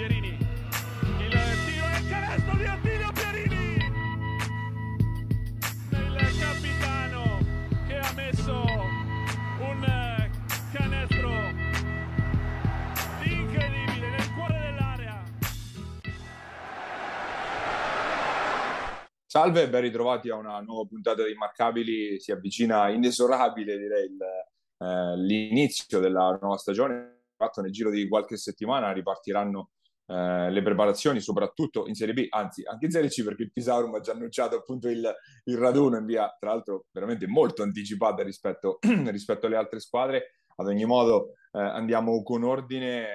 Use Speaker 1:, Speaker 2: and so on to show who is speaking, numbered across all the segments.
Speaker 1: Pierini. Il tiro e il canestro di Attilio Pierini. Il capitano che ha messo un canestro incredibile nel cuore dell'area.
Speaker 2: Salve e ben ritrovati a una nuova puntata di Immarcabili. Si avvicina inesorabile, direi, il, eh, l'inizio della nuova stagione. Fatto nel giro di qualche settimana ripartiranno eh, le preparazioni, soprattutto in Serie B, anzi anche in Serie C, perché il Pisaurum ha già annunciato appunto il, il raduno in via, tra l'altro, veramente molto anticipata rispetto, rispetto alle altre squadre. Ad ogni modo, eh, andiamo con ordine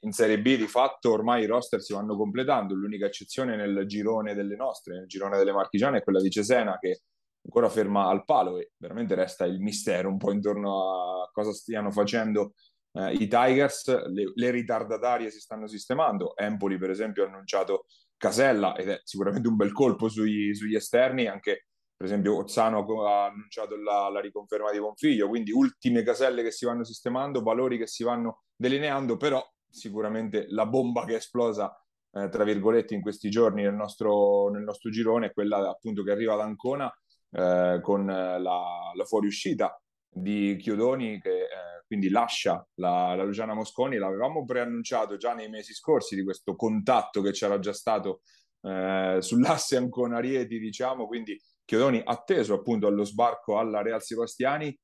Speaker 2: in Serie B di fatto ormai i roster si vanno completando, l'unica eccezione nel girone delle nostre, nel girone delle marchigiane è quella di Cesena che ancora ferma al palo e veramente resta il mistero un po' intorno a cosa stiano facendo eh, i Tigers, le, le, ritardatarie si stanno sistemando, Empoli per esempio ha annunciato Casella ed è sicuramente un bel colpo sui, sugli esterni, anche per esempio Ozzano ha annunciato la, la riconferma di Configlio, quindi ultime caselle che si vanno sistemando, valori che si vanno delineando, però sicuramente la bomba che è esplosa, eh, tra virgolette, in questi giorni nel nostro, nel nostro girone è quella appunto che arriva da Ancona eh, con la, la, fuoriuscita di Chiodoni che eh, quindi lascia la, la, Luciana Mosconi. L'avevamo preannunciato già nei mesi scorsi di questo contatto che c'era già stato eh, sull'asse Ancona-Rieti, diciamo, quindi Chiodoni atteso appunto allo sbarco alla Real Sebastiani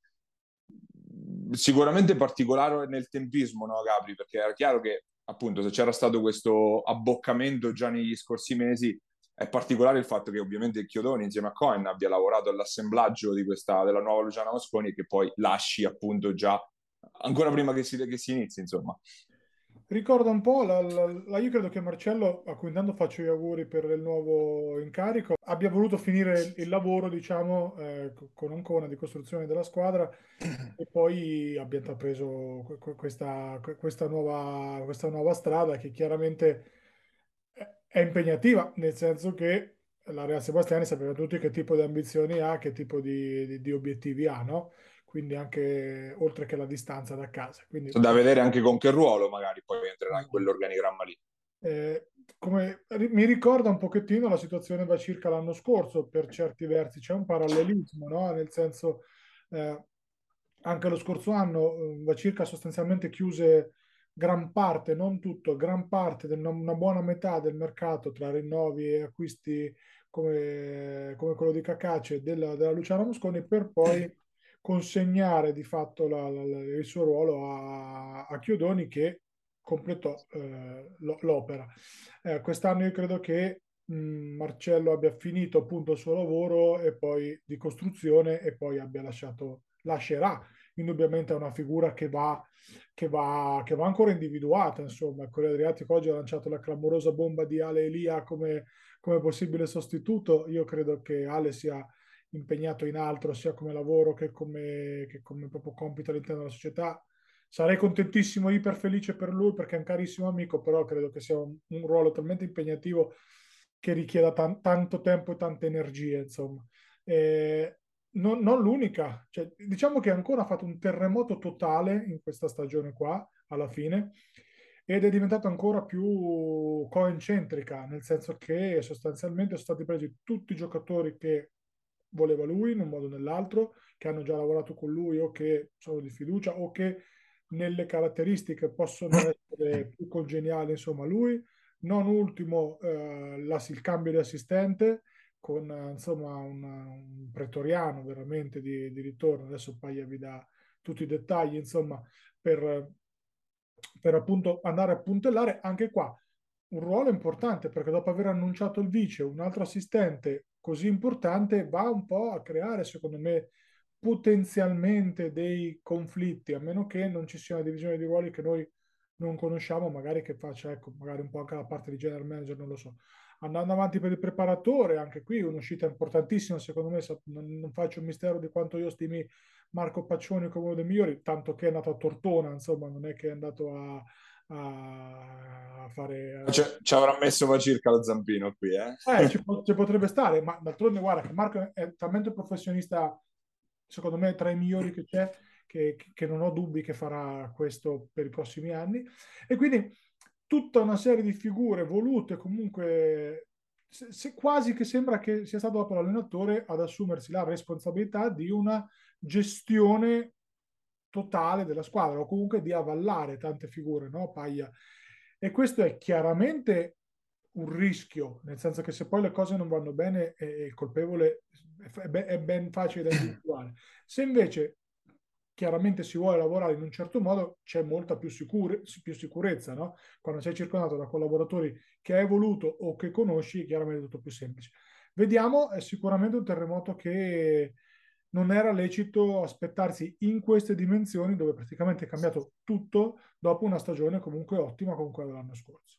Speaker 2: sicuramente particolare nel tempismo, no, Gabri? Perché era chiaro che appunto se c'era stato questo abboccamento già negli scorsi mesi, è particolare il fatto che ovviamente Chiodoni insieme a Cohen abbia lavorato all'assemblaggio di questa, della nuova Luciana Mosconi e che poi lasci appunto già ancora prima che si, che si inizi, insomma.
Speaker 3: Ricorda un po', la, la, la, io credo che Marcello, a cui intanto faccio gli auguri per il nuovo incarico, abbia voluto finire il, lavoro, diciamo, eh, con Ancona di costruzione della squadra e poi abbia intrapreso questa, questa, nuova, questa nuova strada che chiaramente è impegnativa, nel senso che la Real Sebastiani sapeva tutti che tipo di ambizioni ha, che tipo di, di, di obiettivi ha, no? Quindi anche oltre che la distanza da casa. Quindi,
Speaker 2: da vedere anche con che ruolo magari poi entrerà in quell'organigramma lì.
Speaker 3: Eh, come, mi ricorda un pochettino la situazione da circa l'anno scorso per certi versi, c'è un parallelismo, no? nel senso eh, anche lo scorso anno eh, va circa sostanzialmente chiuse gran parte, non tutto, gran parte, una buona metà del mercato tra rinnovi e acquisti come, come quello di Cacace della, della Luciana Mosconi per poi consegnare di fatto la, la, il suo ruolo a, a Chiodoni che completò eh, l'opera. Eh, quest'anno io credo che mh, Marcello abbia finito appunto il suo lavoro e poi di costruzione e poi abbia lasciato, lascerà indubbiamente una figura che va, che va, che va ancora individuata. Insomma, il Corriere Adriatico oggi ha lanciato la clamorosa bomba di Ale Elia come, come possibile sostituto. Io credo che Ale sia impegnato in altro sia come lavoro che come, che come proprio compito all'interno della società. Sarei contentissimo, iper felice per lui perché è un carissimo amico, però credo che sia un, un ruolo talmente impegnativo che richieda tan- tanto tempo e tante energie, insomma. Eh, non, non, l'unica, cioè, diciamo che ancora ha fatto un terremoto totale in questa stagione qua, alla fine, ed è diventata ancora più coencentrica, nel senso che sostanzialmente sono stati presi tutti i giocatori che voleva lui in un modo o nell'altro, che hanno già lavorato con lui o che sono di fiducia o che nelle caratteristiche possono essere più congeniali, insomma, lui. Non ultimo eh, la, il cambio di assistente con insomma un, un pretoriano veramente di, di, ritorno. Adesso Paglia vi dà tutti i dettagli, insomma, per, per appunto andare a puntellare anche qua un ruolo importante perché dopo aver annunciato il vice, un altro assistente così importante va un po' a creare, secondo me, potenzialmente dei conflitti, a meno che non ci sia una divisione di ruoli che noi non conosciamo, magari che faccia, ecco, magari un po' anche la parte di general manager, non lo so. Andando avanti per il preparatore, anche qui un'uscita importantissima, secondo me, non, non faccio un mistero di quanto io stimi Marco Paccioni come uno dei migliori, tanto che è andato a Tortona, insomma, non è che è andato a, a fare...
Speaker 2: Ci, ci avrà messo circa lo zampino qui, eh?
Speaker 3: eh ci, ci, potrebbe stare, ma d'altronde guarda che Marco è talmente professionista, secondo me tra i migliori che c'è, che, che non ho dubbi che farà questo per i prossimi anni. E quindi tutta una serie di figure volute comunque se, se quasi che sembra che sia stato proprio l'allenatore ad assumersi la responsabilità di una gestione totale della squadra o comunque di avvallare tante figure, no? Paglia. E questo è chiaramente un rischio, nel senso che se poi le cose non vanno bene, eh, il colpevole è ben, è facile da individuare. Se invece chiaramente si vuole lavorare in un certo modo, c'è molta più, sicure, più sicurezza, no? Quando sei circondato da collaboratori che hai voluto o che conosci, chiaramente è tutto più semplice. Vediamo, è sicuramente un terremoto che non era lecito aspettarsi in queste dimensioni dove praticamente è cambiato tutto dopo una stagione comunque ottima come quella dell'anno scorso.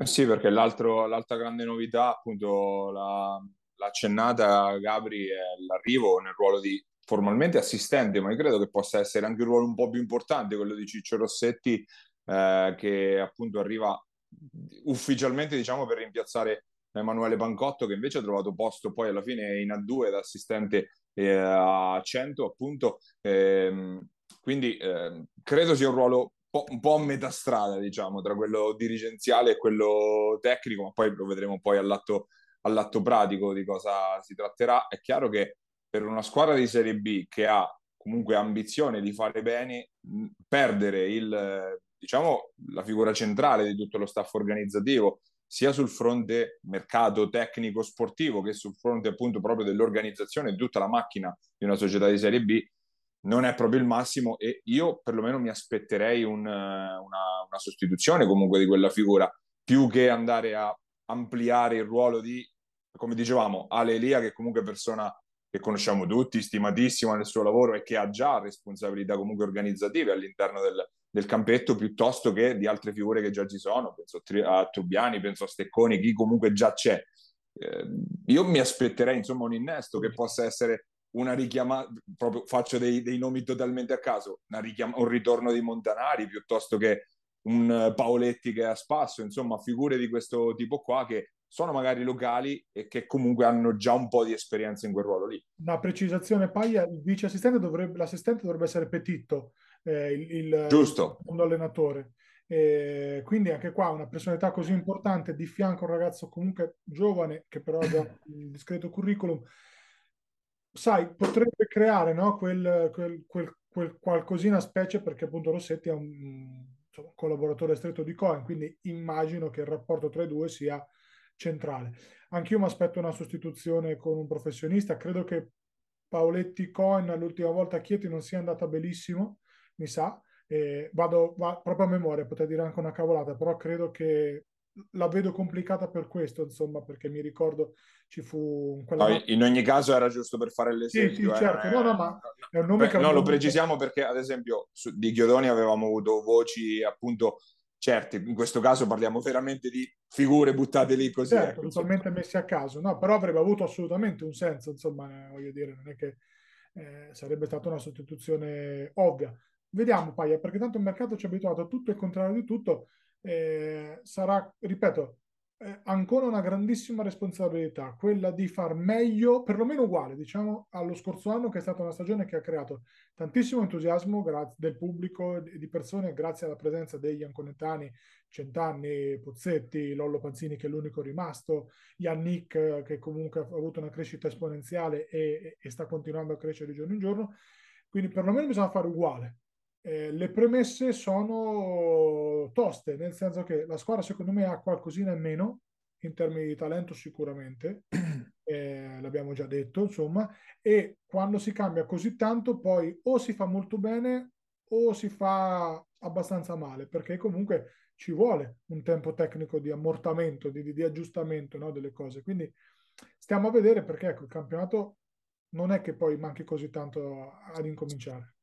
Speaker 2: Eh sì, perché l'altra grande novità, appunto, la, l'accennata Gabri è l'arrivo nel ruolo di formalmente assistente, ma io credo che possa essere anche un ruolo un po' più importante, quello di Ciccio Rossetti, eh, che appunto arriva ufficialmente, diciamo, per rimpiazzare Emanuele Pancotto, che invece ha trovato posto poi alla fine in A2 da assistente a 100, appunto. Eh, quindi eh, credo sia un ruolo un po' a metà strada, diciamo, tra quello dirigenziale e quello tecnico, ma poi lo vedremo poi all'atto, all'atto pratico di cosa si tratterà. È chiaro che per una squadra di Serie B che ha comunque ambizione di fare bene, perdere il, diciamo, la figura centrale di tutto lo staff organizzativo, sia sul fronte mercato tecnico sportivo che sul fronte appunto proprio dell'organizzazione di tutta la macchina di una società di Serie B, non è proprio il massimo e io perlomeno mi aspetterei un, una, una, sostituzione comunque di quella figura più che andare a ampliare il ruolo di, come dicevamo, Ale Elia che comunque è persona che conosciamo tutti, stimatissima nel suo lavoro e che ha già responsabilità comunque organizzative all'interno del, del campetto piuttosto che di altre figure che già ci sono, penso a Trubiani, penso a Stecconi, chi comunque già c'è. Eh, io mi aspetterei insomma un innesto che possa essere una richiamata, proprio faccio dei, dei, nomi totalmente a caso, richiam- un ritorno di Montanari piuttosto che un Paoletti che è a spasso, insomma figure di questo tipo qua che sono magari locali e che comunque hanno già un po' di esperienza in quel ruolo lì.
Speaker 3: Una precisazione, Paglia, il vice assistente dovrebbe, l'assistente dovrebbe essere Petitto, eh, il, il,
Speaker 2: Giusto.
Speaker 3: il allenatore. E quindi anche qua una personalità così importante di fianco a un ragazzo comunque giovane che però ha un discreto curriculum sai, potrebbe creare no, quel, quel, quel, quel, qualcosina specie perché appunto Rossetti è un, insomma, collaboratore stretto di Cohen, quindi immagino che il rapporto tra i due sia centrale. Anch'io mi aspetto una sostituzione con un professionista, credo che Paoletti Cohen l'ultima volta a Chieti non sia andata benissimo, mi sa, eh, vado va, proprio a memoria, potrei dire anche una cavolata, però credo che la vedo complicata per questo, insomma, perché mi ricordo ci fu
Speaker 2: quella... no, in ogni caso era giusto per fare l'esempio.
Speaker 3: Sì, sì, eh, certo. È... No, no, ma è un nome
Speaker 2: Beh, che... No, lo precisiamo perché, ad esempio, su, di Chiodoni avevamo avuto voci, appunto, certe. In questo caso parliamo veramente di figure buttate lì così.
Speaker 3: Certo, ecco, totalmente messe a caso. No, però avrebbe avuto assolutamente un senso, insomma, voglio dire, non è che eh, sarebbe stata una sostituzione ovvia. Vediamo, Paia, perché tanto il mercato ci ha abituato a tutto e il contrario di tutto eh, sarà, ripeto, eh, ancora una grandissima responsabilità, quella di far meglio, perlomeno uguale, diciamo, allo scorso anno, che è stata una stagione che ha creato tantissimo entusiasmo del pubblico e di persone grazie alla presenza degli anconetani, Centanni, Pozzetti, Lollo Panzini che è l'unico rimasto, Yannick che comunque ha avuto una crescita esponenziale e, e sta continuando a crescere di giorno in giorno. Quindi perlomeno bisogna fare uguale, eh, le premesse sono toste, nel senso che la squadra secondo me ha qualcosina in meno in termini di talento sicuramente, eh, l'abbiamo già detto, insomma, e quando si cambia così tanto poi o si fa molto bene o si fa abbastanza male, perché comunque ci vuole un tempo tecnico di ammortamento, di, di aggiustamento no, delle cose. Quindi stiamo a vedere perché ecco, il campionato non è che poi manchi così tanto ad incominciare.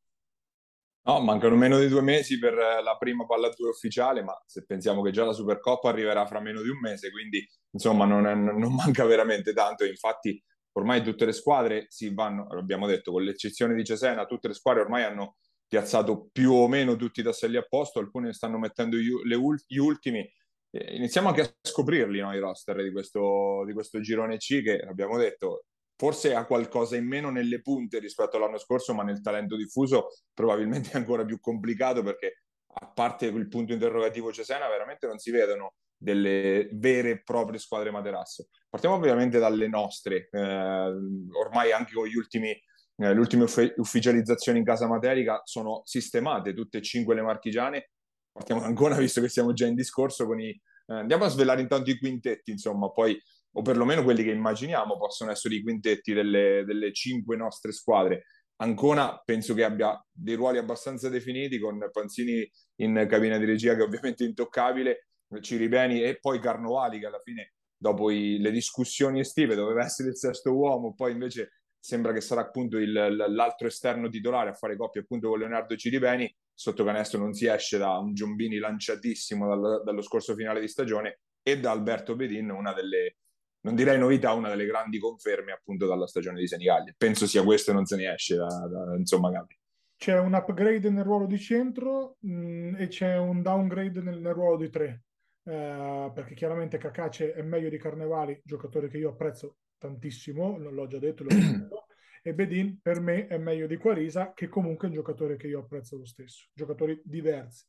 Speaker 2: No, mancano meno di due mesi per la prima palla 2 ufficiale, ma se pensiamo che già la Supercoppa arriverà fra meno di un mese, quindi insomma non, è, non manca veramente tanto. Infatti ormai tutte le squadre si vanno, abbiamo detto, con l'eccezione di Cesena, tutte le squadre ormai hanno piazzato più o meno tutti i tasselli a posto, alcune stanno mettendo gli, ultimi. iniziamo anche a scoprirli no, i roster di questo, di questo girone C che abbiamo detto forse ha qualcosa in meno nelle punte rispetto all'anno scorso, ma nel talento diffuso probabilmente è ancora più complicato perché a parte il punto interrogativo Cesena, veramente non si vedono delle vere e proprie squadre materasso. Partiamo ovviamente dalle nostre, eh, ormai anche con gli ultimi, eh, le ultime uff- ufficializzazioni in casa materica sono sistemate tutte e cinque le marchigiane. Partiamo da Ancona, visto che siamo già in discorso con i... Eh, andiamo a svelare intanto i quintetti, insomma, poi o perlomeno quelli che immaginiamo possono essere i quintetti delle, delle cinque nostre squadre. Ancona penso che abbia dei ruoli abbastanza definiti con Panzini in cabina di regia che è ovviamente intoccabile, Ciribeni e poi Carnovali che alla fine dopo i, le discussioni estive doveva essere il sesto uomo, poi invece sembra che sarà appunto il, l'altro esterno titolare a fare coppia appunto con Leonardo Ciribeni, sotto canestro non si esce da un Giombini lanciatissimo dal, dallo scorso finale di stagione e da Alberto Bedin, una delle, non direi novità, una delle grandi conferme appunto dalla stagione di Senigallia. Penso sia questo e non se ne esce da, da insomma Gabi.
Speaker 3: C'è un upgrade nel ruolo di centro mh, mm, e c'è un downgrade nel, nel ruolo di tre. Uh, perché chiaramente Cacace è meglio di Carnevali, giocatore che io apprezzo tantissimo, l'ho già detto, l'ho detto e Bedin per me è meglio di Quarisa, che comunque è un giocatore che io apprezzo lo stesso, giocatori diversi.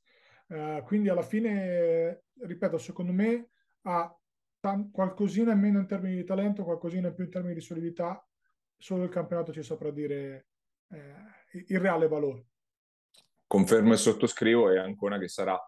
Speaker 3: Uh, quindi alla fine, ripeto, secondo me ha qualcosina in meno in termini di talento, qualcosina in più in termini di solidità, solo il campionato ci saprà dire eh, il reale valore.
Speaker 2: Confermo e sottoscrivo e ancora che sarà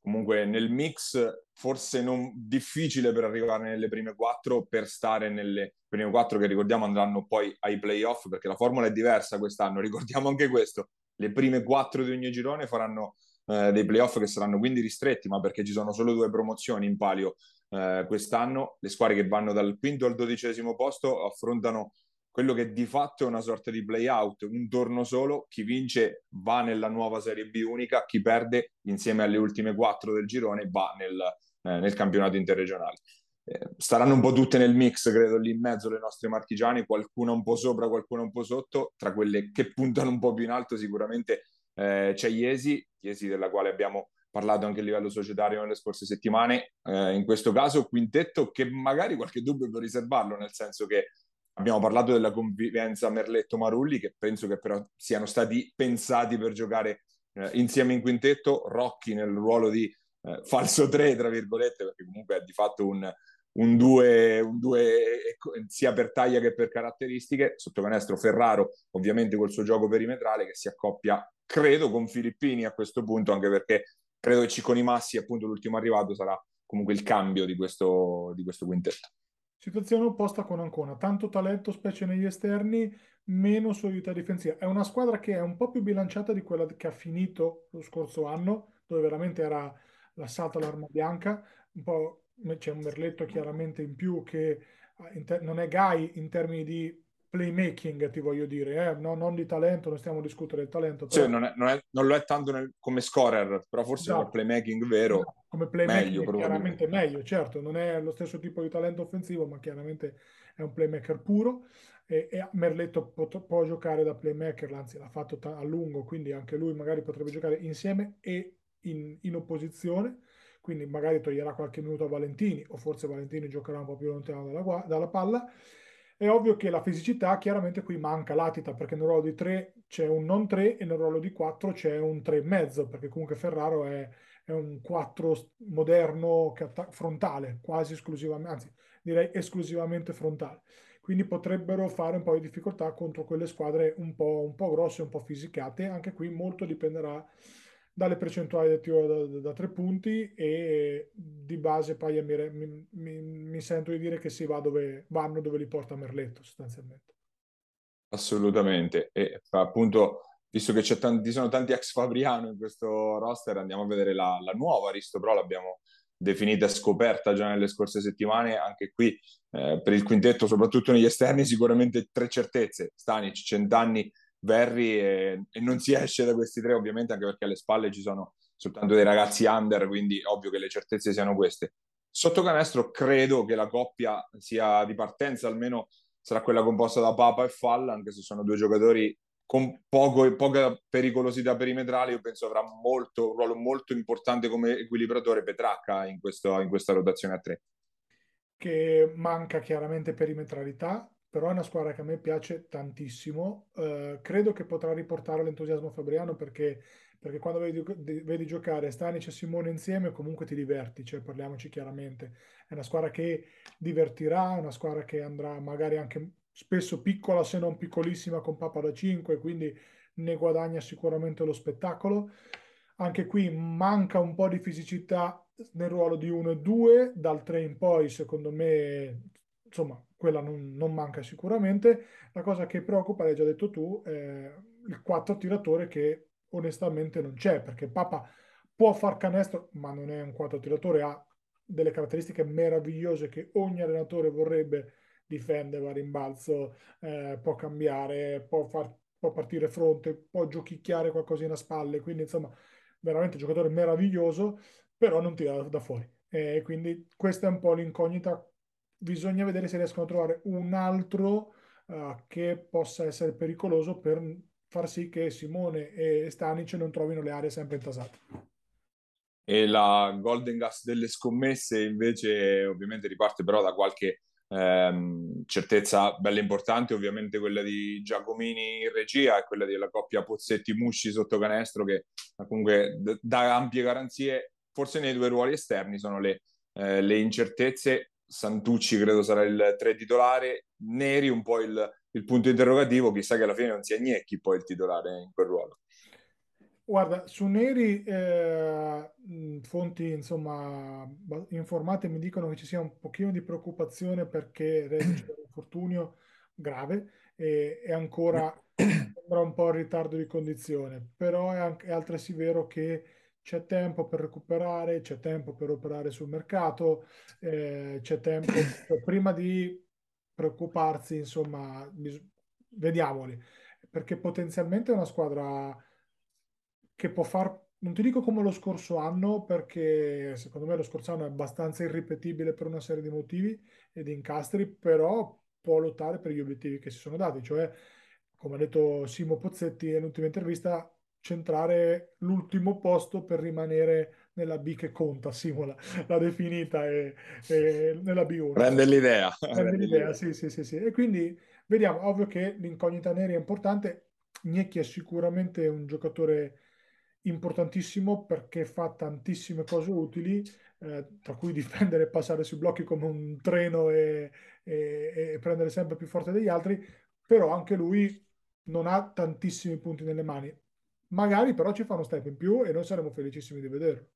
Speaker 2: comunque nel mix forse non difficile per arrivare nelle prime quattro, per stare nelle prime quattro che ricordiamo andranno poi ai playoff perché la formula è diversa quest'anno, ricordiamo anche questo, le prime quattro di ogni girone faranno eh, dei playoff che saranno quindi ristretti, ma perché ci sono solo due promozioni in palio eh, quest'anno, le squadre che vanno dal quinto al dodicesimo posto affrontano quello che di fatto è una sorta di play-out, un torno solo, chi vince va nella nuova Serie B unica, chi perde insieme alle ultime quattro del girone va nel, eh, nel campionato interregionale. Eh, staranno un po' tutte nel mix, credo, lì in mezzo le nostre marchigiane, qualcuna un po' sopra, qualcuna un po' sotto, tra quelle che puntano un po' più in alto sicuramente eh, c'è Iesi, Iesi della quale abbiamo parlato anche a livello societario nelle scorse settimane, eh, in questo caso quintetto che magari qualche dubbio può riservarlo, nel senso che Abbiamo parlato della convivenza Merletto-Marulli, che penso che però siano stati pensati per giocare eh, insieme in quintetto, Rocchi nel ruolo di eh, falso 3, tra virgolette, perché comunque è di fatto un, un 2 un due, sia per taglia che per caratteristiche. Sotto canestro Ferraro, ovviamente col suo gioco perimetrale, che si accoppia, credo, con Filippini a questo punto, anche perché credo che Cicconi Massi, appunto l'ultimo arrivato, sarà comunque il cambio di questo, di questo quintetto.
Speaker 3: Situazione opposta con Ancona, tanto talento specie negli esterni, meno solidità difensiva. È una squadra che è un po' più bilanciata di quella che ha finito lo scorso anno, dove veramente era l'assalto all'arma bianca, un po' c'è un merletto chiaramente in più che non è Gai in termini di playmaking, ti voglio dire, eh? no, non di talento, non stiamo a discutere del talento.
Speaker 2: Però... Sì, non, è, non, è, non, lo è tanto nel, come scorer, però forse esatto. come playmaking vero. No,
Speaker 3: come playmaking meglio, chiaramente meglio, certo, non è lo stesso tipo di talento offensivo, ma chiaramente è un playmaker puro. E, e Merletto può, può, giocare da playmaker, anzi l'ha fatto a lungo, quindi anche lui magari potrebbe giocare insieme e in, in opposizione quindi magari toglierà qualche minuto a Valentini o forse Valentini giocherà un po' più lontano dalla, dalla palla è ovvio che la fisicità chiaramente qui manca latita perché nel ruolo di 3 c'è un non 3 e nel ruolo di 4 c'è un 3,5 perché comunque Ferraro è, è un 4 moderno frontale, quasi esclusivamente, anzi direi esclusivamente frontale. Quindi potrebbero fare un po' di difficoltà contro quelle squadre un po', un po grosse, un po' fisicate. Anche qui molto dipenderà dalle percentuali del tiro da, da, da, tre punti e di base poi mi, mi, mi, sento di dire che si va dove vanno dove li porta Merletto sostanzialmente.
Speaker 2: Assolutamente. E appunto visto che tanti, ci sono tanti ex Fabriano in questo roster andiamo a vedere la, la nuova Risto Pro l'abbiamo definita scoperta già nelle scorse settimane. Anche qui eh, per il quintetto soprattutto negli esterni sicuramente tre certezze. Stanic, Centanni Verri e, e, non si esce da questi tre ovviamente anche perché alle spalle ci sono soltanto dei ragazzi under quindi ovvio che le certezze siano queste. Sotto canestro credo che la coppia sia di partenza almeno sarà quella composta da Papa e Falla anche se sono due giocatori con poco, poca pericolosità perimetrale io penso avrà molto, un ruolo molto importante come equilibratore Petracca in, questo, in questa rotazione a tre.
Speaker 3: Che manca chiaramente perimetralità però è una squadra che a me piace tantissimo. Uh, credo che potrà riportare l'entusiasmo Fabriano perché perché quando vedi, vedi giocare Stanic e Simone insieme comunque ti diverti, cioè parliamoci chiaramente, è una squadra che divertirà, una squadra che andrà magari anche spesso piccola se non piccolissima con Papa da 5, quindi ne guadagna sicuramente lo spettacolo. Anche qui manca un po' di fisicità nel ruolo di 1 e 2, dal 3 in poi secondo me, insomma, quella non, non manca sicuramente. La cosa che preoccupa, l'hai già detto tu, è il 4 tiratore che onestamente non c'è, perché Papa può far canestro, ma non è un 4 tiratore, ha delle caratteristiche meravigliose che ogni allenatore vorrebbe difende, va rimbalzo, eh, può cambiare, può, far, può partire fronte, può giochicchiare qualcosina a spalle, quindi insomma veramente un giocatore meraviglioso, però non tira da fuori. E quindi questa è un po' l'incognita. Bisogna vedere se riescono a trovare un altro uh, che possa essere pericoloso per far sì che Simone e Stanic non trovino le aree sempre intasate.
Speaker 2: E la Golden Gas delle scommesse invece ovviamente riparte però da qualche ehm, certezza bella importante, ovviamente quella di Giacomini in regia e quella della coppia Pozzetti-Musci sotto canestro che comunque dà ampie garanzie. Forse nei due ruoli esterni sono le, eh, le incertezze. Santucci credo sarà il tre titolare, Neri un po' il, il punto interrogativo, chissà che alla fine non sia Gnecchi poi il titolare in quel ruolo.
Speaker 3: Guarda, su Neri eh, fonti insomma informate mi dicono che ci sia un pochino di preoccupazione perché reduce un infortunio grave e è ancora sembra un po' in ritardo di condizione, però è, anche, è altresì vero che c'è tempo per recuperare, c'è tempo per operare sul mercato, eh, c'è tempo prima di preoccuparsi, insomma, bis- vediamoli, perché potenzialmente è una squadra che può far, non ti dico come lo scorso anno, perché secondo me lo scorso anno è abbastanza irripetibile per una serie di motivi e di incastri, però può lottare per gli obiettivi che si sono dati, cioè, come ha detto Simo Pozzetti nell'ultima intervista, centrare l'ultimo posto per rimanere nella B che conta, Simo l'ha definita, e, e nella B1.
Speaker 2: Prende l'idea.
Speaker 3: Prende l'idea, sì, sì, sì, sì. E quindi vediamo, ovvio che l'incognita neri è importante, Gnecchi è sicuramente un giocatore importantissimo perché fa tantissime cose utili, eh, tra cui difendere e passare sui blocchi come un treno e, e, e, prendere sempre più forte degli altri, però anche lui non ha tantissimi punti nelle mani. Magari però ci fa uno step in più e noi saremo felicissimi di vederlo.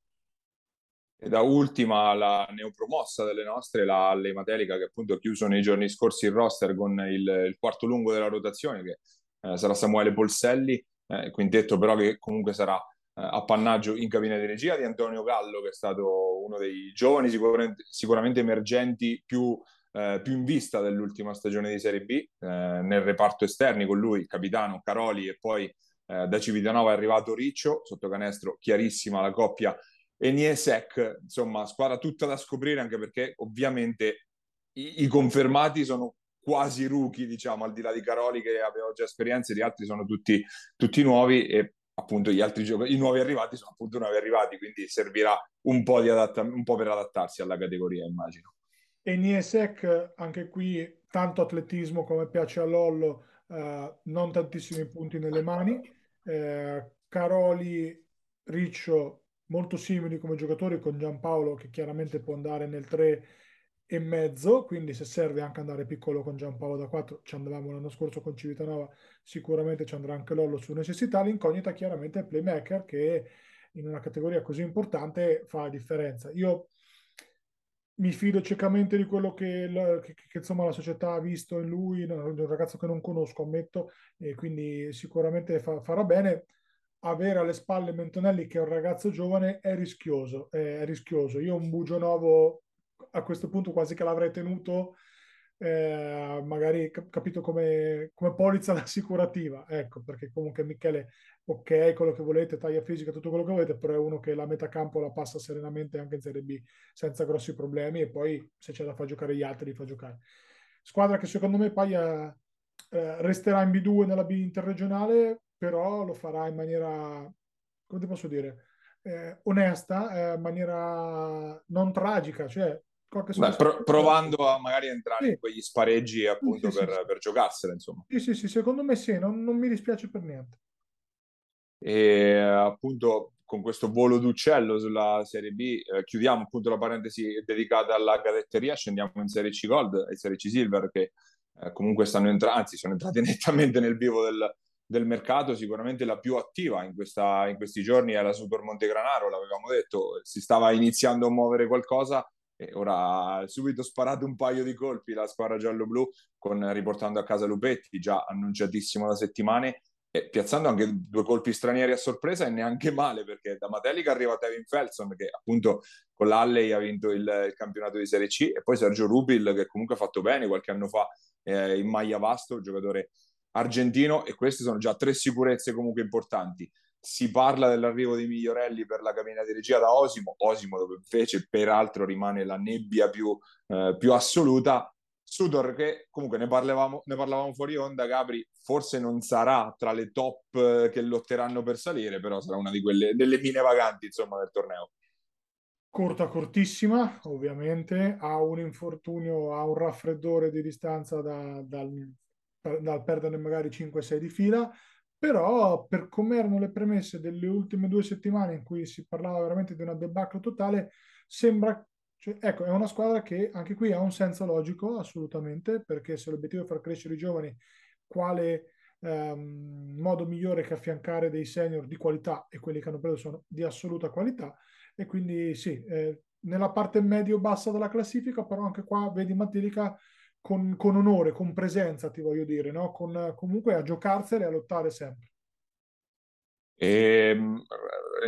Speaker 2: E da ultima la neopromossa delle nostre, la Lematelica, che appunto ha chiuso nei giorni scorsi il roster con il, il quarto lungo della rotazione, che eh, sarà Samuele Polselli, eh, quintetto però che comunque sarà eh, appannaggio in cabina di regia di Antonio Gallo, che è stato uno dei giovani sicuramente, sicuramente emergenti più, eh, più, in vista dell'ultima stagione di Serie B, eh, nel reparto esterni con lui, capitano Caroli e poi eh, da Civitanova è arrivato Riccio, sotto canestro chiarissima la coppia e Niesec, insomma squadra tutta da scoprire anche perché ovviamente i, i confermati sono quasi rookie, diciamo, al di là di Caroli che aveva già esperienze, gli altri sono tutti, tutti nuovi e appunto gli altri giocatori, i nuovi arrivati sono appunto nuovi arrivati, quindi servirà un po', adatta- un po' per adattarsi alla categoria, immagino.
Speaker 3: E Niesec, anche qui, tanto atletismo come piace a Lollo, eh, non tantissimi punti nelle mani. Eh, Caroli, Riccio, molto simili come giocatori con Giampaolo che chiaramente può andare nel 3 e mezzo, quindi se serve anche andare piccolo con Giampaolo da 4, ci andavamo l'anno scorso con Civitanova, sicuramente ci andrà anche Lollo su necessità, l'incognita chiaramente è il playmaker che in una categoria così importante fa la differenza. Io mi fido ciecamente di quello che, che, che, insomma, la società ha visto in lui, un ragazzo che non conosco, ammetto, e quindi sicuramente fa, farà bene. Avere alle spalle Mentonelli, che è un ragazzo giovane, è rischioso. È rischioso. Io un Bugio Novo a questo punto quasi che l'avrei tenuto eh, magari capito come, come polizza assicurativa, ecco, perché comunque Michele, ok, quello che volete, taglia fisica, tutto quello che volete, però è uno che la metà campo la passa serenamente anche in Serie B senza grossi problemi e poi se c'è da far giocare gli altri li fa giocare. Squadra che secondo me Paglia eh, resterà in B2 nella B interregionale, però lo farà in maniera, come ti posso dire, eh, onesta, eh, in maniera non tragica, cioè
Speaker 2: Beh, pro- provando a magari entrare sì. in quegli spareggi appunto sì, sì, per, per, giocarsela, insomma.
Speaker 3: Sì, sì, sì, secondo me sì, non, non mi dispiace per niente.
Speaker 2: e appunto con questo volo d'uccello sulla Serie B eh, chiudiamo appunto la parentesi dedicata alla cadetteria, scendiamo in Serie C Gold e Serie C Silver che eh, comunque stanno entrando, anzi sono entrate nettamente nel vivo del, del mercato, sicuramente la più attiva in, questa, in questi giorni è la Super Montegranaro, l'avevamo detto, si stava iniziando a muovere qualcosa e ora subito sparato un paio di colpi la squadra giallo-blu con, riportando a casa Lupetti, già annunciatissimo da settimane, e piazzando anche due colpi stranieri a sorpresa e neanche male perché da Matelica arriva Tevin Felson che appunto con l'Alley ha vinto il, il, campionato di Serie C e poi Sergio Rubil che comunque ha fatto bene qualche anno fa eh, in maglia vasto, giocatore argentino e queste sono già tre sicurezze comunque importanti. Si parla dell'arrivo di Migliorelli per la cabina di regia da Osimo, Osimo dove invece peraltro rimane la nebbia più, eh, più assoluta. Sudor che comunque ne parlavamo, ne parlavamo fuori onda, Gabri forse non sarà tra le top eh, che lotteranno per salire, però sarà una di quelle delle mine vaganti insomma del torneo.
Speaker 3: Corta, cortissima, ovviamente, ha un infortunio, ha un raffreddore di distanza da, dal, dal perdere magari 5-6 di fila, però per come erano le premesse delle ultime due settimane in cui si parlava veramente di una debacle totale, sembra cioè, ecco, è una squadra che anche qui ha un senso logico, assolutamente, perché se l'obiettivo è far crescere i giovani, quale ehm, modo migliore che affiancare dei senior di qualità e quelli che hanno preso sono di assoluta qualità. E quindi sì, eh, nella parte medio-bassa della classifica, però anche qua vedi Matilica con, con, onore, con presenza, ti voglio dire, no? con, comunque a giocarsele e a lottare sempre.
Speaker 2: E, ehm,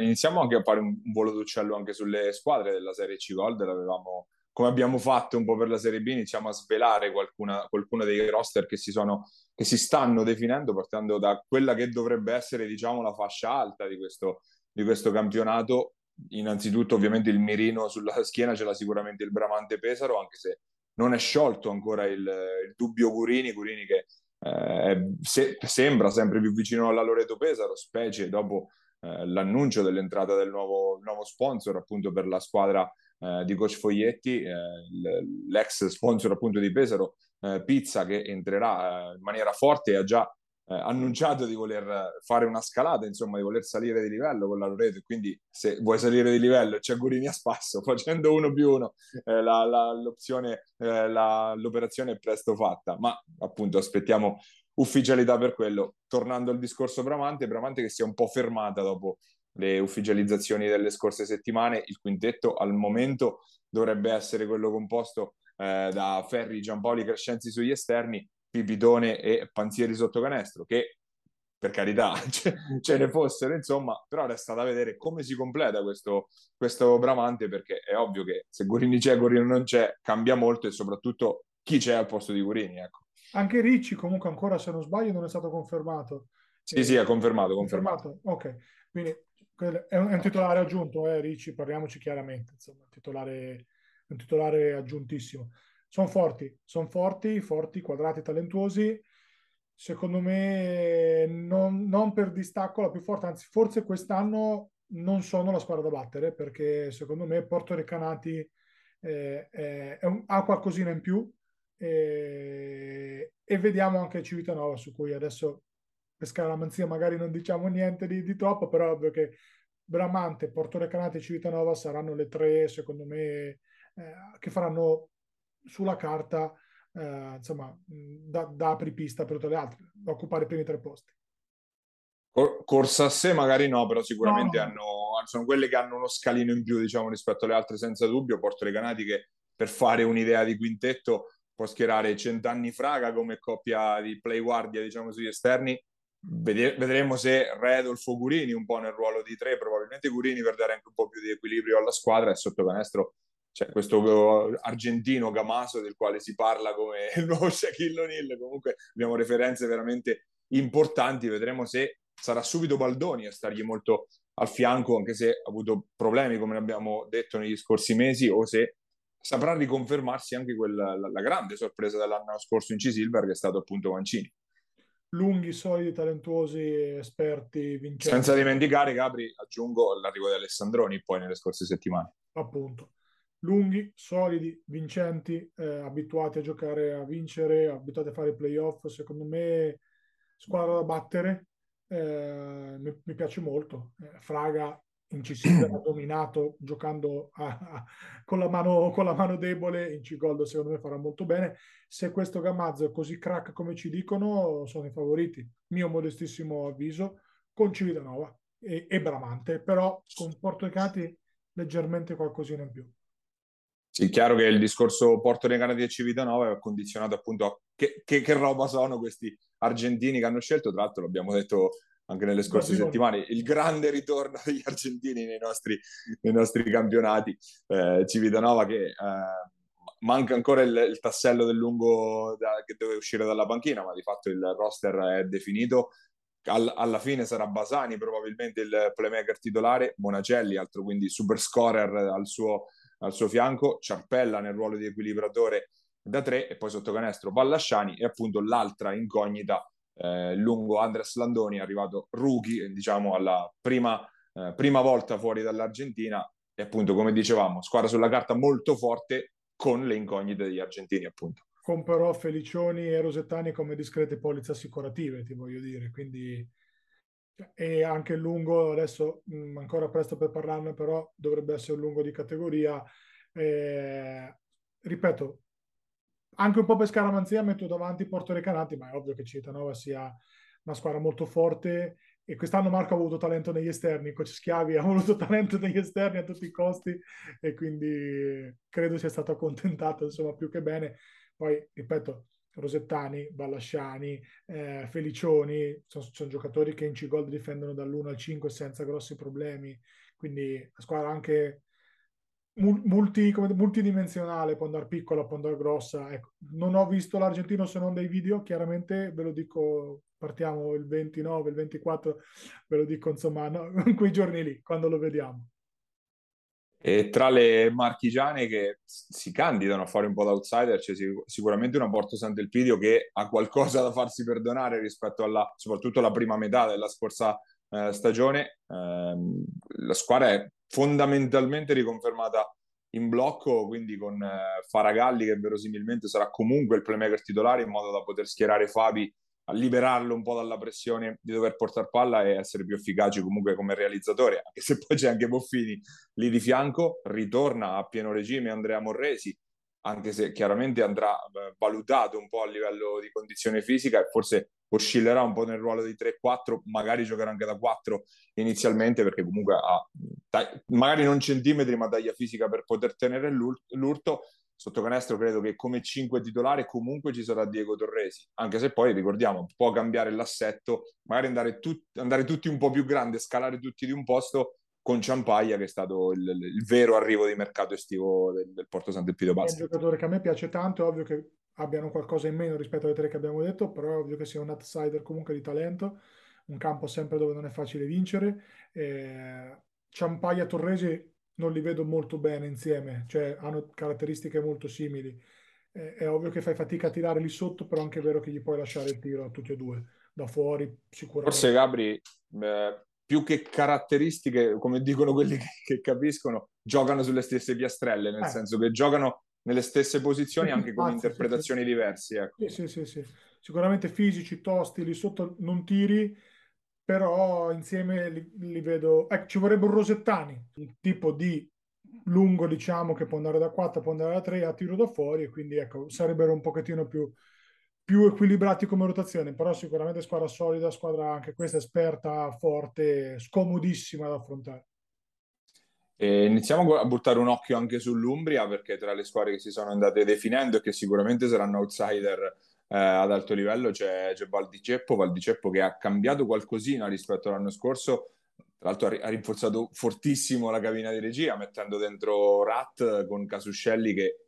Speaker 2: iniziamo anche a fare un, un volo d'uccello anche sulle squadre della Serie C Gold, l'avevamo come abbiamo fatto un po' per la Serie B, iniziamo a svelare qualcuna, qualcuno dei roster che si, sono, che si stanno definendo, partendo da quella che dovrebbe essere, diciamo, la fascia alta di questo, di questo campionato. Innanzitutto, ovviamente, il mirino sulla schiena ce l'ha sicuramente il Bramante Pesaro, anche se non è sciolto ancora il, il dubbio Gurini, Gurini che eh, se, sembra sempre più vicino alla Loreto Pesaro, specie dopo eh, l'annuncio dell'entrata del nuovo, nuovo, sponsor appunto per la squadra eh, di Coach Foglietti, eh, l'ex sponsor appunto di Pesaro, eh, Pizza che entrerà eh, in maniera forte e ha già eh, annunciato di voler fare una scalata, insomma, di voler salire di livello con la Loreto. Quindi, se vuoi salire di livello, c'è Gurini a spasso, facendo uno più uno, eh, la, la, l'opzione, eh, la, l'operazione è presto fatta. Ma appunto, aspettiamo ufficialità per quello. Tornando al discorso Bramante, Bramante che si è un po' fermata dopo le ufficializzazioni delle scorse settimane. Il quintetto al momento dovrebbe essere quello composto eh, da Ferri, Giampaoli, Crescenzi sugli esterni Pipitone e Panzieri sotto canestro, che per carità ce, ce, ne fossero, insomma, però resta da vedere come si completa questo, questo Bramante, perché è ovvio che se Gurini c'è, Gurini non c'è, cambia molto e soprattutto chi c'è al posto di Gurini, ecco.
Speaker 3: Anche Ricci comunque ancora, se non sbaglio, non è stato confermato.
Speaker 2: Sì, eh, sì, è confermato, confermato.
Speaker 3: Ok, quindi è un, è un titolare aggiunto, eh, Ricci, parliamoci chiaramente, insomma, titolare, un titolare aggiuntissimo sono forti, sono forti, forti, quadrati, talentuosi. Secondo me non, non, per distacco la più forte, anzi forse quest'anno non sono la squadra da battere perché secondo me Porto Recanati eh, eh, un, ha qualcosina in più eh, e vediamo anche Civitanova su cui adesso per scaramanzia magari non diciamo niente di, di troppo, però è ovvio che Bramante, Porto Recanati e Civitanova saranno le tre secondo me eh, che faranno sulla carta eh, insomma, da, da apripista per tutte le altre, da occupare i primi tre posti.
Speaker 2: corsa a sé magari no, però sicuramente no, no. Hanno, sono quelle che hanno uno scalino in più diciamo, rispetto alle altre senza dubbio. Porto Recanati che per fare un'idea di quintetto può schierare Centanni Fraga come coppia di play guardia diciamo sugli esterni. vedremo se Redolfo Gurini un po' nel ruolo di tre, probabilmente Gurini per dare anche un po' più di equilibrio alla squadra e sotto canestro c'è questo argentino Gamaso del quale si parla come il nuovo Shaquille O'Neal, comunque abbiamo referenze veramente importanti, vedremo se sarà subito Baldoni a stargli molto al fianco, anche se ha avuto problemi, come abbiamo detto negli scorsi mesi, o se saprà riconfermarsi anche quella, la, la grande sorpresa dell'anno scorso in C-Silver, che è stato appunto Mancini.
Speaker 3: Lunghi, solidi, talentuosi, esperti, vincenti.
Speaker 2: Senza dimenticare, Gabri, aggiungo l'arrivo di Alessandroni poi nelle scorse settimane.
Speaker 3: Appunto lunghi, solidi, vincenti, eh, abituati a giocare a vincere, abituati a fare playoff. Secondo me, squadra da battere. eh, mi, mi, piace molto. Eh, Fraga incisivo, ha dominato giocando a, a, con, la mano, con, la mano, debole, in C-Gold secondo me farà molto bene. Se questo Gamazzo è così crack come ci dicono, sono i favoriti. Mio modestissimo avviso, con Civitanova e, e Bramante, però con Porto Recati leggermente qualcosina in più.
Speaker 2: Sì, chiaro che il discorso Porto Recanati e Civitanova è condizionato appunto a che, che, che, roba sono questi argentini che hanno scelto. Tra l'altro l'abbiamo detto anche nelle scorse settimane, il grande ritorno degli argentini nei nostri, nei nostri campionati. Eh, Civitanova che eh, manca ancora il, il, tassello del lungo da, che deve uscire dalla panchina, ma di fatto il roster è definito. All, alla fine sarà Basani probabilmente il playmaker titolare, Monacelli, altro quindi super scorer al suo, al suo fianco, Ciarpella nel ruolo di equilibratore da tre e poi sotto canestro Ballasciani e appunto l'altra incognita eh, lungo Andres Landoni, arrivato rookie, diciamo alla prima, eh, prima volta fuori dall'Argentina e appunto come dicevamo, squadra sulla carta molto forte con le incognite degli argentini appunto.
Speaker 3: Con però Felicioni e Rosettani come discrete polizze assicurative, ti voglio dire, quindi e anche lungo, adesso mh, mm, ancora presto per parlarne, però dovrebbe essere un lungo di categoria. Eh, ripeto, anche un po' per scaramanzia metto davanti Porto Recanati, ma è ovvio che Civitanova sia una squadra molto forte e quest'anno Marco ha avuto talento negli esterni, coach Schiavi ha avuto talento negli esterni a tutti i costi e quindi credo sia stato accontentato insomma più che bene. Poi, ripeto, Rosettani, Ballasciani, eh, Felicioni, sono, sono, giocatori che in C-Gold difendono dall'1 al 5 senza grossi problemi, quindi la squadra anche multi, come, multidimensionale, può andare piccola, può andare grossa. Ecco, non ho visto l'Argentino se non dei video, chiaramente ve lo dico, partiamo il 29, il 24, ve lo dico insomma, no, in quei giorni lì, quando lo vediamo.
Speaker 2: E tra le marchigiane che si candidano a fare un po' da outsider c'è sicuramente una Porto Sant'Elpidio che ha qualcosa da farsi perdonare rispetto alla, soprattutto alla prima metà della scorsa eh, stagione. Eh, la squadra è fondamentalmente riconfermata in blocco, quindi con eh, Faragalli che verosimilmente sarà comunque il playmaker titolare in modo da poter schierare Fabi a liberarlo un po' dalla pressione di dover portare palla e essere più efficaci comunque come realizzatore, anche se poi c'è anche Boffini lì di fianco, ritorna a pieno regime Andrea Morresi, anche se chiaramente andrà eh, valutato un po' a livello di condizione fisica e forse oscillerà un po' nel ruolo di 3-4, magari giocherà anche da 4 inizialmente perché comunque ha magari non centimetri ma taglia fisica per poter tenere l'urto. Sotto canestro credo che come 5 titolare comunque ci sarà Diego Torresi, anche se poi ricordiamo può cambiare l'assetto, magari andare, tut- andare tutti un po' più grandi, scalare tutti di un posto con Ciampaglia che è stato il, il, vero arrivo di mercato estivo del, del Porto Sant'Elpidio Basket.
Speaker 3: È un giocatore che a me piace tanto, è ovvio che abbiano qualcosa in meno rispetto alle tre che abbiamo detto, però è ovvio che sia un outsider comunque di talento, un campo sempre dove non è facile vincere. Eh, Ciampaglia Torresi non li vedo molto bene insieme, cioè hanno caratteristiche molto simili. Eh, è ovvio che fai fatica a tirare lì sotto, però anche è vero che gli puoi lasciare il tiro a tutti e due, da fuori sicuramente.
Speaker 2: Forse Gabri, eh, più che caratteristiche, come dicono quelli che, che, capiscono, giocano sulle stesse piastrelle, nel eh. senso che giocano nelle stesse posizioni anche con Anzi, interpretazioni sì, diverse. Ecco.
Speaker 3: Sì, sì, sì, Sicuramente fisici, tosti, lì sotto non tiri, però insieme li, li vedo... Ecco, ci vorrebbe un Rosettani, il tipo di lungo, diciamo, che può andare da 4, può andare da 3 a tiro da fuori, e quindi ecco, sarebbero un pochettino più, più equilibrati come rotazione, però sicuramente squadra solida, squadra anche questa esperta, forte, scomodissima da affrontare.
Speaker 2: E iniziamo a buttare un occhio anche sull'Umbria perché tra le squadre che si sono andate definendo e che sicuramente saranno outsider eh, ad alto livello c'è, c'è Valdiceppo, Valdiceppo che ha cambiato qualcosina rispetto all'anno scorso, tra l'altro ha, rinforzato fortissimo la cabina di regia mettendo dentro Rat con Casuscelli che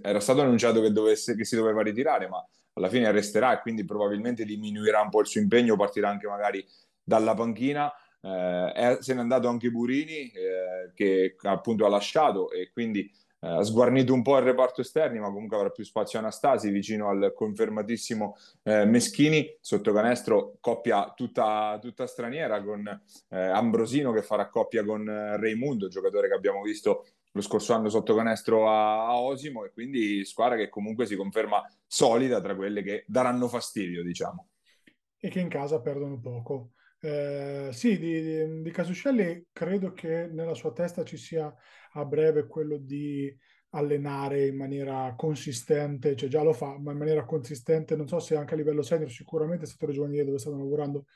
Speaker 2: era stato annunciato che, dovesse, che si doveva ritirare ma alla fine resterà e quindi probabilmente diminuirà un po' il suo impegno, partirà anche magari dalla panchina eh, se n'è andato anche Burini eh, che appunto ha lasciato e quindi eh, ha sguarnito un po' il reparto esterni ma comunque avrà più spazio Anastasi vicino al confermatissimo eh, Meschini. Sotto canestro coppia tutta, tutta straniera con eh, Ambrosino che farà coppia con eh, Reimundo giocatore che abbiamo visto lo scorso anno sotto canestro a, a Osimo. E quindi squadra che comunque si conferma solida tra quelle che daranno fastidio diciamo.
Speaker 3: E che in casa perdono poco Eh, sì, di, di, Casuscelli credo che nella sua testa ci sia a breve quello di allenare in maniera consistente, cioè già lo fa, ma in maniera consistente, non so se anche a livello senior, sicuramente è stato giovanile dove stanno lavorando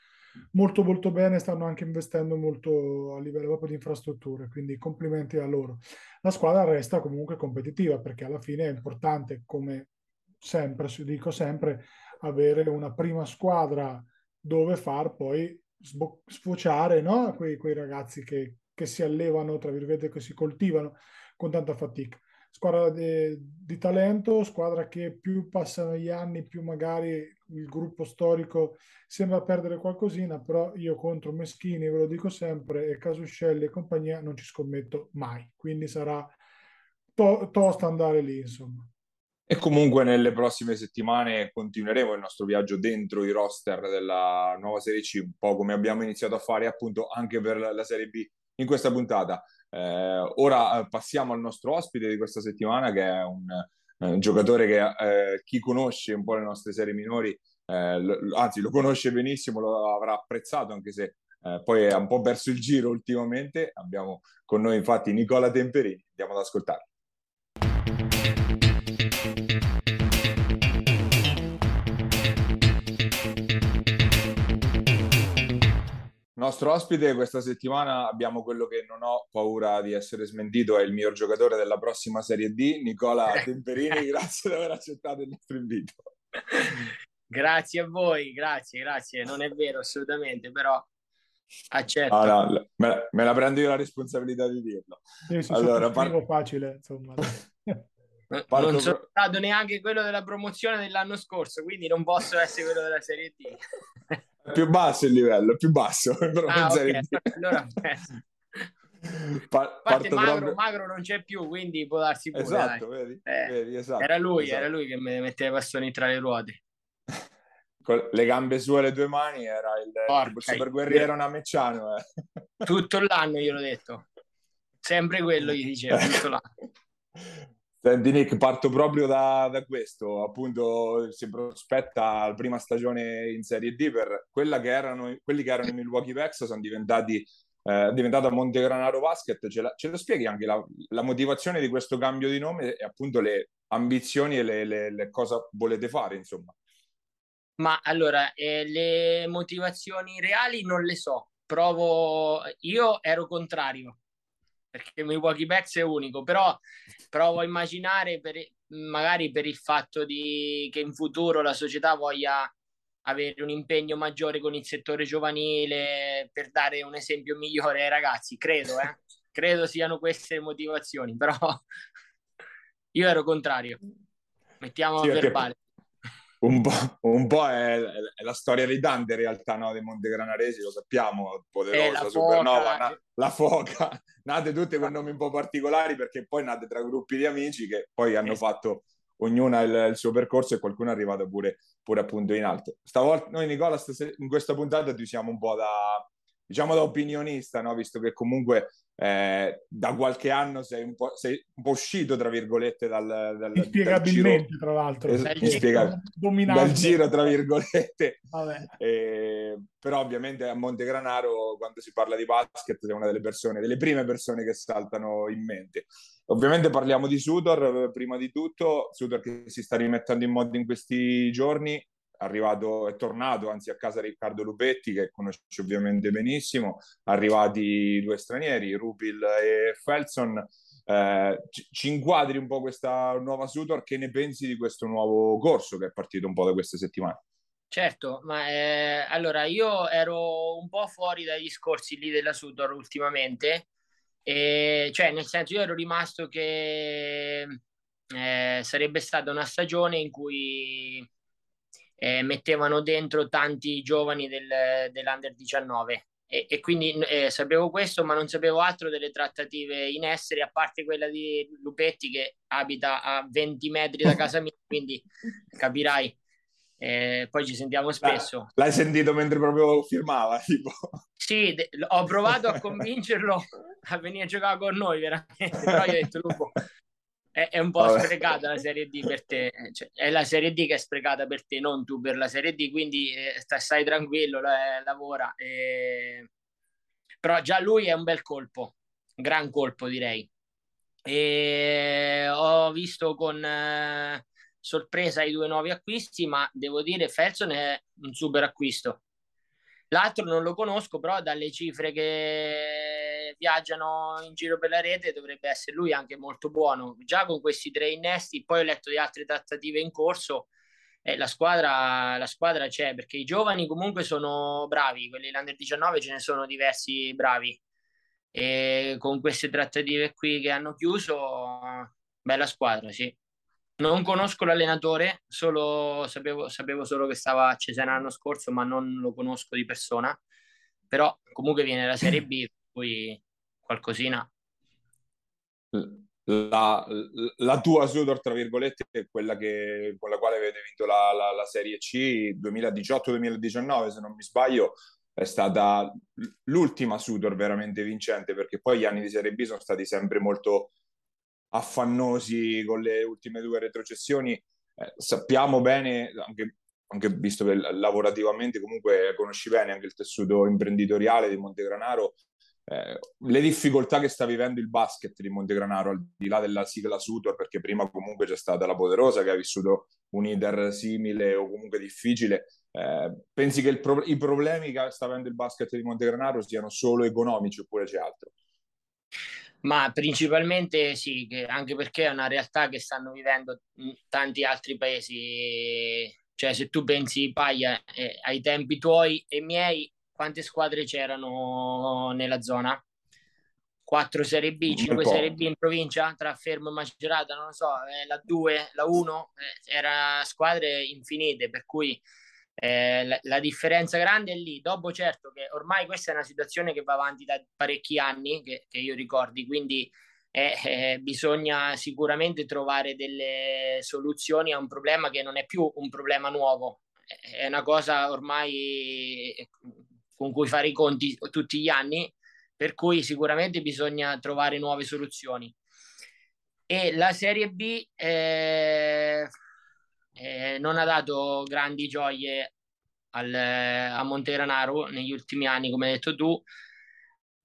Speaker 3: molto molto bene, stanno anche investendo molto a livello proprio di infrastrutture, quindi complimenti a loro. La squadra resta comunque competitiva perché alla fine è importante, come sempre, dico sempre, avere una prima squadra dove far poi sfociare no? quei, quei ragazzi che, che si allevano, tra virgolette, che si coltivano con tanta fatica squadra di, di, talento, squadra che più passano gli anni, più magari il gruppo storico sembra perdere qualcosina, però io contro Meschini, ve lo dico sempre, e Casuscelli e compagnia non ci scommetto mai, quindi sarà to- tosta andare lì, insomma.
Speaker 2: E comunque nelle prossime settimane continueremo il nostro viaggio dentro i roster della nuova Serie C, un po' come abbiamo iniziato a fare appunto anche per la Serie B in questa puntata. Eh, ora eh, passiamo al nostro ospite di questa settimana, che è un, eh, un giocatore che eh, chi conosce un po' le nostre serie minori, eh, lo, anzi lo conosce benissimo, lo avrà apprezzato, anche se eh, poi è un po' perso il giro ultimamente. Abbiamo con noi infatti Nicola Temperini, andiamo ad ascoltare. Nostro ospite questa settimana abbiamo quello che non ho paura di essere smentito, è il mio giocatore della prossima Serie D, Nicola Temperini, grazie di aver accettato il nostro invito.
Speaker 4: Grazie a voi, grazie, grazie, non è vero assolutamente, però accetto.
Speaker 2: Ah, no, me, la, me, la, prendo io la responsabilità di dirlo.
Speaker 3: Sì, sì, allora, par- facile, insomma.
Speaker 4: Parto non sono stato neanche quello della promozione dell'anno scorso, quindi non posso essere quello della Serie D.
Speaker 2: più basso il livello, più basso. Però
Speaker 4: ah, okay. allora,
Speaker 2: pa-
Speaker 4: parte magro, proprio... magro non c'è più, quindi può darsi pure.
Speaker 2: Esatto, vedi,
Speaker 4: eh,
Speaker 2: vedi, esatto,
Speaker 4: Era lui,
Speaker 2: esatto.
Speaker 4: era lui che mi metteva i bastoni tra le ruote.
Speaker 2: Con le gambe su e le due mani era il, il super guerriero namecciano. Eh.
Speaker 4: Tutto l'anno gliel'ho detto. Sempre quello gli dicevo, tutto l'anno.
Speaker 2: Senti Nick, parto proprio da, da, questo, appunto si prospetta la prima stagione in Serie D per che erano, quelli che erano i Milwaukee Bucks sono diventati eh, diventato Montegranaro Basket, ce, la, ce lo spieghi anche la, la, motivazione di questo cambio di nome e appunto le ambizioni e le, le, le cosa volete fare insomma?
Speaker 4: Ma allora, eh, le motivazioni reali non le so, provo, io ero contrario perché Milwaukee Bucks è unico, però provo a immaginare per, magari per il fatto di, che in futuro la società voglia avere un impegno maggiore con il settore giovanile per dare un esempio migliore ai ragazzi, credo, eh? credo siano queste le motivazioni, però io ero contrario. Mettiamo sì, a verbale
Speaker 2: un po', un po è, è, la storia di Dante in realtà, no? dei Montegranaresi, lo sappiamo, poderosa,
Speaker 4: eh,
Speaker 2: supernova, na- la foca, nate tutte con nomi un po' particolari perché poi nate tra gruppi di amici che poi hanno fatto ognuna il, il, suo percorso e qualcuno è arrivato pure, pure appunto in alto. Stavolta noi Nicola in questa puntata ti siamo un po' da, diciamo da opinionista, no? visto che comunque eh, da qualche anno sei un, po', sei un po' uscito, tra virgolette, dal, dal,
Speaker 3: inspiegabilmente, dal tra l'altro,
Speaker 2: es- inspiega- dal giro, tra virgolette. Eh, però ovviamente a Montegranaro, quando si parla di basket, sei una delle persone, delle prime persone che saltano in mente. Ovviamente parliamo di Sudor, prima di tutto, Sudor che si sta rimettendo in modo in questi giorni, arrivato, è tornato anzi a casa Riccardo Lupetti che conosce ovviamente benissimo, arrivati due stranieri, Rubil e Felson. Eh, ci inquadri un po' questa nuova Sutor, che ne pensi di questo nuovo corso che è partito un po' da queste settimane?
Speaker 4: Certo, ma eh, allora io ero un po' fuori dai discorsi lì della Sutor ultimamente, e, cioè nel senso io ero rimasto che eh, sarebbe stata una stagione in cui eh, mettevano dentro tanti giovani del, dell'Under 19 e, e quindi eh, sapevo questo ma non sapevo altro delle trattative in essere a parte quella di Lupetti che abita a 20 metri da casa mia quindi capirai eh, poi ci sentiamo spesso.
Speaker 2: L'hai sentito mentre proprio firmava? Tipo.
Speaker 4: Sì, de- ho provato a convincerlo a venire a giocare con noi, veramente. Però gli ho detto, Lupo, è, è un po' Vabbè. sprecata la Serie D per te, cioè, è la Serie D che è sprecata per te, non tu per la Serie D, quindi eh, stai, tranquillo, la, lavora. Eh... Però già lui è un bel colpo, gran colpo direi. E ho visto con eh, sorpresa i due nuovi acquisti, ma devo dire Felson è un super acquisto. L'altro non lo conosco, però dalle cifre che viaggiano in giro per la rete dovrebbe essere lui anche molto buono. Già con questi tre innesti, poi ho letto di altre trattative in corso. Eh, la, squadra, la squadra c'è perché i giovani comunque sono bravi, quelli l'Under 19 ce ne sono diversi bravi. E con queste trattative qui che hanno chiuso, bella squadra, sì. Non conosco l'allenatore, solo, sapevo, sapevo solo che stava a Cesena l'anno scorso, ma non lo conosco di persona. Però comunque viene la Serie B, poi qualcosina.
Speaker 2: La, la, tua Sudor, tra virgolette, è quella che, con la quale avete vinto la, la, la Serie C 2018-2019, se non mi sbaglio, è stata l'ultima Sudor veramente vincente, perché poi gli anni di Serie B sono stati sempre molto affannosi con le ultime due retrocessioni. Eh, sappiamo bene, anche, anche visto che lavorativamente comunque conosci bene anche il tessuto imprenditoriale di Montegranaro, eh, le difficoltà che sta vivendo il basket di Montegranaro, al di là della sigla Sutor, perché prima comunque c'è stata la Poderosa che ha vissuto un iter simile o comunque difficile. Eh, pensi che pro- i problemi che sta avendo il basket di Montegranaro siano solo economici oppure c'è altro?
Speaker 4: Ma principalmente sì, anche perché è una realtà che stanno vivendo tanti altri paesi. Cioè, se tu pensi, Paglia, eh, ai tempi tuoi e miei, quante squadre c'erano nella zona? 4 Serie B, 5 Serie B in provincia tra Fermo e Macerata, non lo so, eh, la 2, la 1, eh, era squadre infinite, per cui eh, la, la, differenza grande è lì. Dopo certo che ormai questa è una situazione che va avanti da parecchi anni, che, che io ricordi, quindi eh, eh, bisogna sicuramente trovare delle soluzioni a un problema che non è più un problema nuovo, è una cosa ormai con cui fare i conti tutti gli anni, per cui sicuramente bisogna trovare nuove soluzioni. E la Serie B eh, eh, non ha dato grandi gioie al, a Monteranaro negli ultimi anni, come hai detto tu.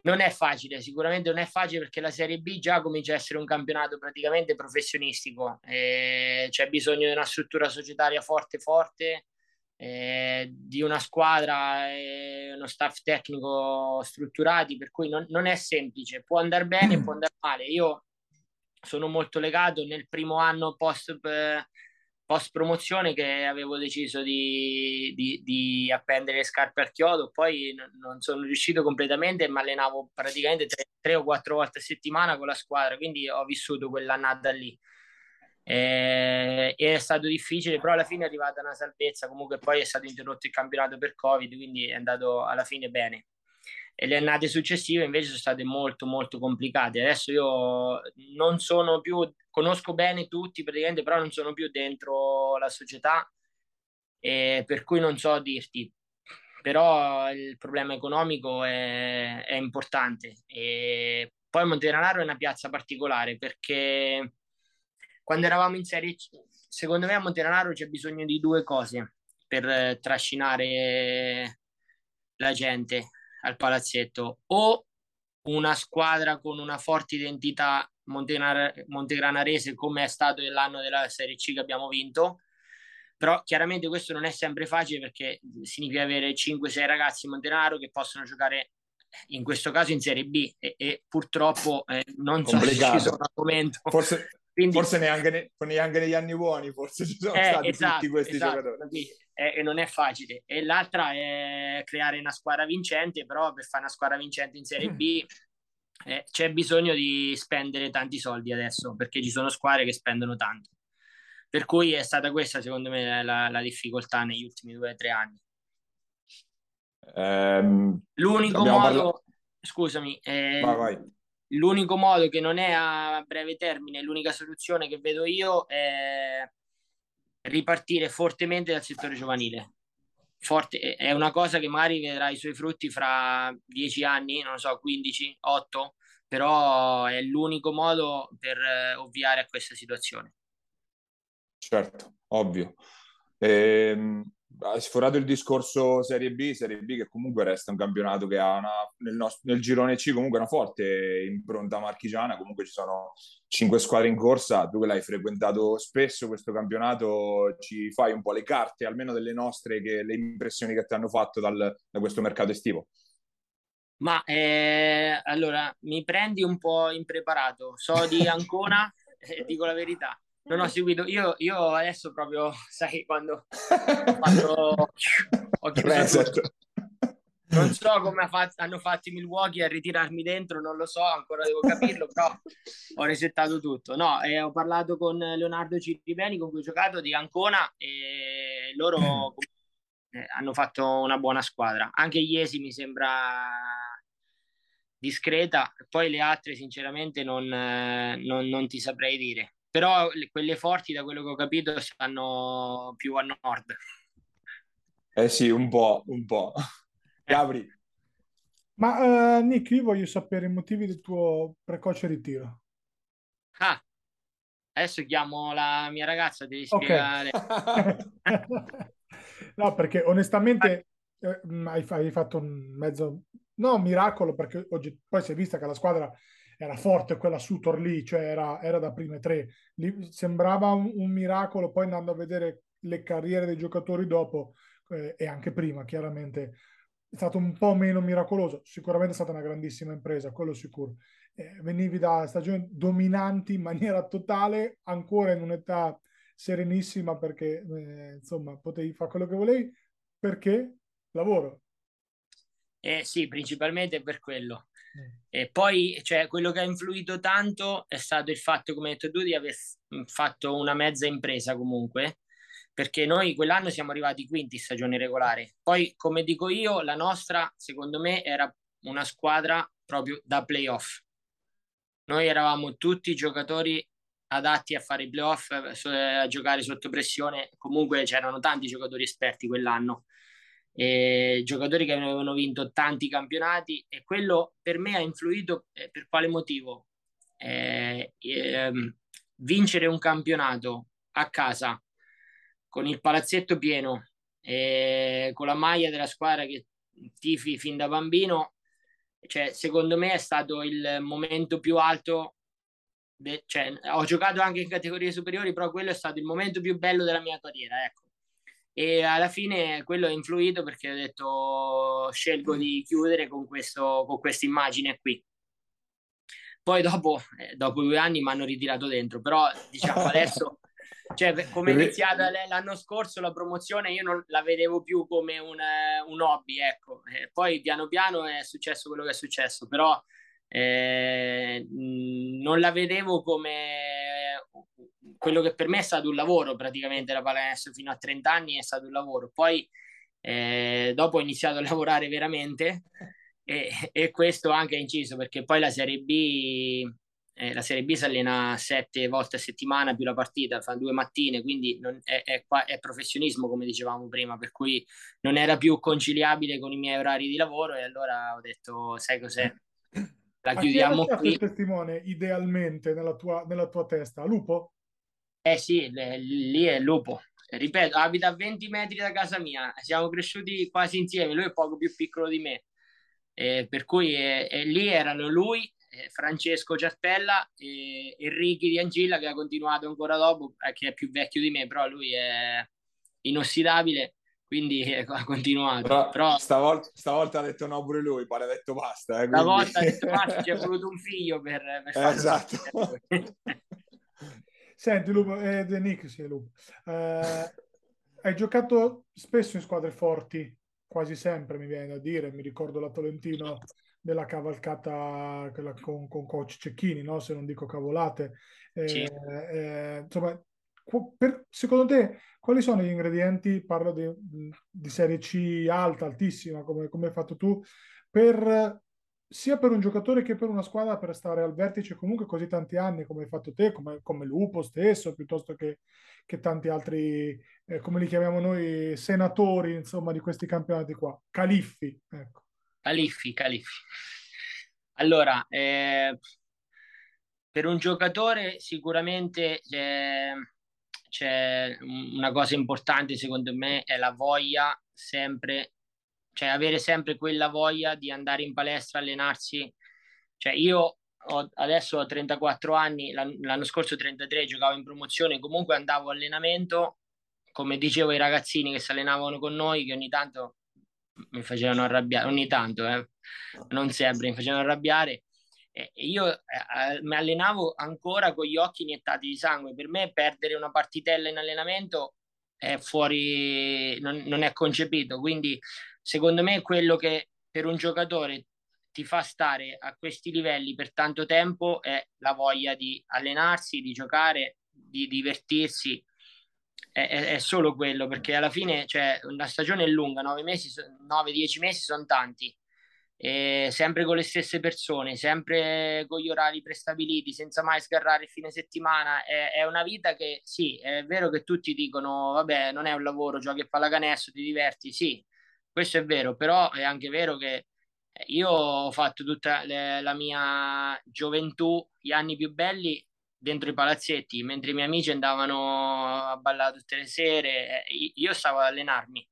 Speaker 4: Non è facile, sicuramente non è facile perché la Serie B già comincia a essere un campionato praticamente professionistico. Eh, c'è bisogno di una struttura societaria forte, forte, eh, di una squadra e uno staff tecnico strutturati, per cui non, non è semplice, può andare bene, può andare male. Io sono molto legato nel primo anno post, post promozione che avevo deciso di, di, di, appendere le scarpe al chiodo, poi non sono riuscito completamente mi allenavo praticamente tre, tre o quattro volte a settimana con la squadra, quindi ho vissuto quell'annata lì eh, è stato difficile, però alla fine è arrivata una salvezza, comunque poi è stato interrotto il campionato per Covid, quindi è andato alla fine bene. E le annate successive invece sono state molto molto complicate. Adesso io non sono più, conosco bene tutti praticamente, però non sono più dentro la società, eh, per cui non so dirti. Però il problema economico è, è importante. E poi Montenegro è una piazza particolare perché quando eravamo in Serie C, secondo me a Montenegro c'è bisogno di due cose per eh, trascinare la gente al palazzetto. O una squadra con una forte identità montegranarese come è stato l'anno della Serie C che abbiamo vinto. Però chiaramente questo non è sempre facile perché significa avere 5-6 ragazzi in Montenaro che possono giocare in questo caso in Serie B. E, e purtroppo eh, non so se ci sono al momento
Speaker 2: forse, quindi, forse neanche, ne, neanche, negli anni buoni, forse ci sono eh, stati esatto, tutti questi esatto, giocatori.
Speaker 4: E, e non è facile. E l'altra è creare una squadra vincente, però per fare una squadra vincente in Serie B eh, c'è bisogno di spendere tanti soldi adesso, perché ci sono squadre che spendono tanto. Per cui è stata questa, secondo me, la, la difficoltà negli ultimi due o tre anni.
Speaker 2: Um,
Speaker 4: L'unico modo, parlato... scusami, eh, vai, vai L'unico modo che non è a breve termine, l'unica soluzione che vedo io è ripartire fortemente dal settore giovanile. Forte, è una cosa che magari vedrà i suoi frutti fra dieci anni, non so, 15, 8, però è l'unico modo per eh, ovviare a questa situazione.
Speaker 2: Certo, ovvio. Ehm, hai sforato il discorso Serie B, Serie B che comunque resta un campionato che ha una, nel, nostro, nel girone C comunque una forte impronta marchigiana, comunque ci sono cinque squadre in corsa, tu che l'hai frequentato spesso questo campionato, ci fai un po' le carte, almeno delle nostre, che, le impressioni che ti hanno fatto dal, da questo mercato estivo?
Speaker 4: Ma eh, allora mi prendi un po' impreparato, so di Ancona, eh, dico la verità non ho seguito. Io, io adesso proprio, sai, quando ho fatto... Ho
Speaker 2: Reset.
Speaker 4: Non so come fatto, hanno fatto i Milwaukee a ritirarmi dentro, non lo so, ancora devo capirlo, però ho resettato tutto. No, eh, ho parlato con Leonardo Ciribeni, con cui ho giocato, di Ancona, e loro eh, hanno fatto una buona squadra. Anche Iesi mi sembra discreta, poi le altre sinceramente non, eh, non, non ti saprei dire però quelle forti da quello che ho capito stanno più a nord.
Speaker 2: Eh sì, un po', un po'. Eh. Gabri.
Speaker 3: Ma uh, Nick, io voglio sapere i motivi del tuo precoce ritiro.
Speaker 4: Ah, adesso chiamo la mia ragazza, devi spiegare. Okay.
Speaker 3: no, perché onestamente eh, hai, hai, fatto un mezzo, no, miracolo, perché oggi poi si è vista che la squadra era forte quella Sutor lì, cioè era, era da prime tre. Lì sembrava un, un, miracolo, poi andando a vedere le carriere dei giocatori dopo eh, e anche prima, chiaramente è stato un po' meno miracoloso. Sicuramente è stata una grandissima impresa, quello sicuro. Eh, venivi da stagioni dominanti in maniera totale, ancora in un'età serenissima perché eh, insomma potevi fare quello che volevi perché lavoro.
Speaker 4: Eh sì, principalmente per quello. E poi cioè, quello che ha influito tanto è stato il fatto, come hai detto tu, di aver fatto una mezza impresa comunque, perché noi quell'anno siamo arrivati quinti in stagione regolare. Poi, come dico io, la nostra, secondo me, era una squadra proprio da playoff. Noi eravamo tutti giocatori adatti a fare i playoff, a giocare sotto pressione. Comunque c'erano tanti giocatori esperti quell'anno eh, giocatori che avevano vinto tanti campionati e quello per me ha influito eh, per quale motivo? Eh, ehm, vincere un campionato a casa con il palazzetto pieno e con la maglia della squadra che tifi fin da bambino, cioè, secondo me è stato il momento più alto. De- cioè, ho giocato anche in categorie superiori, però quello è stato il momento più bello della mia carriera. Ecco e alla fine quello ha influito perché ho detto scelgo di chiudere con, questo, con questa immagine qui. Poi dopo, eh, dopo due anni mi hanno ritirato dentro, però diciamo adesso, cioè, come è iniziata l'anno scorso la promozione, io non la vedevo più come un, un hobby, ecco. Eh, poi piano piano è successo quello che è successo, però eh, non la vedevo come quello che per me è stato un lavoro praticamente la pallacanestro fino a 30 anni è stato un lavoro poi eh, dopo ho iniziato a lavorare veramente e, e, questo anche ha inciso perché poi la Serie B eh, la Serie B si allena sette volte a settimana più la partita, fa due mattine, quindi non, è, è, è, professionismo come dicevamo prima, per cui non era più conciliabile con i miei orari di lavoro e allora ho detto sai cos'è,
Speaker 3: la chiudiamo qui. il testimone idealmente nella tua, nella tua testa? Lupo?
Speaker 4: Eh sì, le, lì è Lupo. Ripeto, abita a 20 metri da casa mia, siamo cresciuti quasi insieme, lui è poco più piccolo di me. Eh, per cui eh, lì erano lui, Francesco Ciartella e, e Ricky di Angilla che ha continuato ancora dopo, eh, che è più vecchio di me, però lui è inossidabile quindi eh, ha continuato.
Speaker 2: Però,
Speaker 4: Però
Speaker 2: stavolta, stavolta, ha detto no pure lui, pare ha detto basta. Eh,
Speaker 4: quindi... Stavolta ha detto basta, ci è voluto un figlio per, per
Speaker 2: eh, Esatto.
Speaker 3: Senti, Lupo, eh, Nick, sì, Lupo. Eh, hai giocato spesso in squadre forti, quasi sempre mi viene da dire, mi ricordo la Tolentino della cavalcata con, con coach Cecchini, no? se non dico cavolate. Eh, sì. eh, insomma, per, secondo te quali sono gli ingredienti, parlo di, di serie C alta, altissima, come, come, hai fatto tu, per, sia per un giocatore che per una squadra per stare al vertice comunque così tanti anni come hai fatto te, come, come Lupo stesso, piuttosto che, che tanti altri, eh, come li chiamiamo noi, senatori, insomma, di questi campionati qua, califfi, ecco.
Speaker 4: Califfi, califfi. Allora, eh, per un giocatore sicuramente c'è, c'è una cosa importante secondo me è la voglia sempre, cioè avere sempre quella voglia di andare in palestra, allenarsi. Cioè io ho, adesso ho 34 anni, l'anno scorso 33, giocavo in promozione, comunque andavo allenamento, come dicevo ai ragazzini che si allenavano con noi, che ogni tanto mi facevano arrabbiare, ogni tanto, eh, non sempre, mi facevano arrabbiare. E io eh, mi allenavo ancora con gli occhi iniettati di sangue. Per me perdere una partitella in allenamento è fuori, non, non è concepito. Quindi secondo me quello che per un giocatore ti fa stare a questi livelli per tanto tempo è la voglia di allenarsi, di giocare, di divertirsi. È, è, è solo quello perché alla fine cioè, una stagione è lunga, 9 mesi, 9-10 mesi sono tanti. E sempre con le stesse persone, sempre con gli orari prestabiliti, senza mai sgarrare il fine settimana. È, è, una vita che sì, è vero che tutti dicono: vabbè, non è un lavoro, giochi a pallacanestro, ti diverti. Sì, questo è vero, però è anche vero che io ho fatto tutta le, la mia gioventù, gli anni più belli dentro i palazzetti, mentre i miei amici andavano a ballare tutte le sere, io stavo ad allenarmi.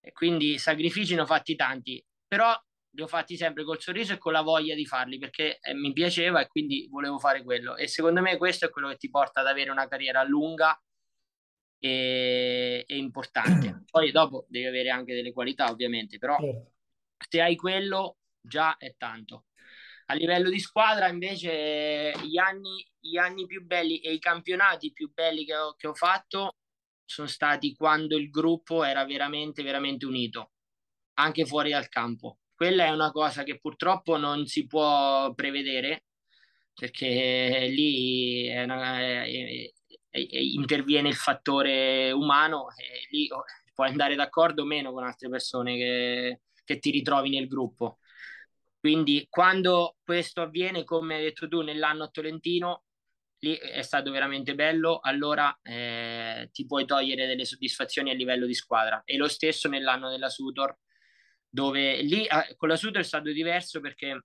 Speaker 4: E quindi sacrifici ne ho fatti tanti, però li ho fatti sempre col sorriso e con la voglia di farli perché eh, mi piaceva e quindi volevo fare quello. E secondo me questo è quello che ti porta ad avere una carriera lunga e, e importante. Poi dopo devi avere anche delle qualità, ovviamente, però certo se hai quello già è tanto. A livello di squadra invece gli anni, gli anni più belli e i campionati più belli che ho, che ho fatto sono stati quando il gruppo era veramente, veramente unito, anche fuori dal campo. Quella è una cosa che purtroppo non si può prevedere perché lì è una, è, è, interviene il fattore umano e lì puoi andare d'accordo o meno con altre persone che, che ti ritrovi nel gruppo. Quindi quando questo avviene, come hai detto tu, nell'anno Tolentino, lì è stato veramente bello, allora eh, ti puoi togliere delle soddisfazioni a livello di squadra. E lo stesso nell'anno della Sutor, dove lì eh, con la Sutor è stato diverso perché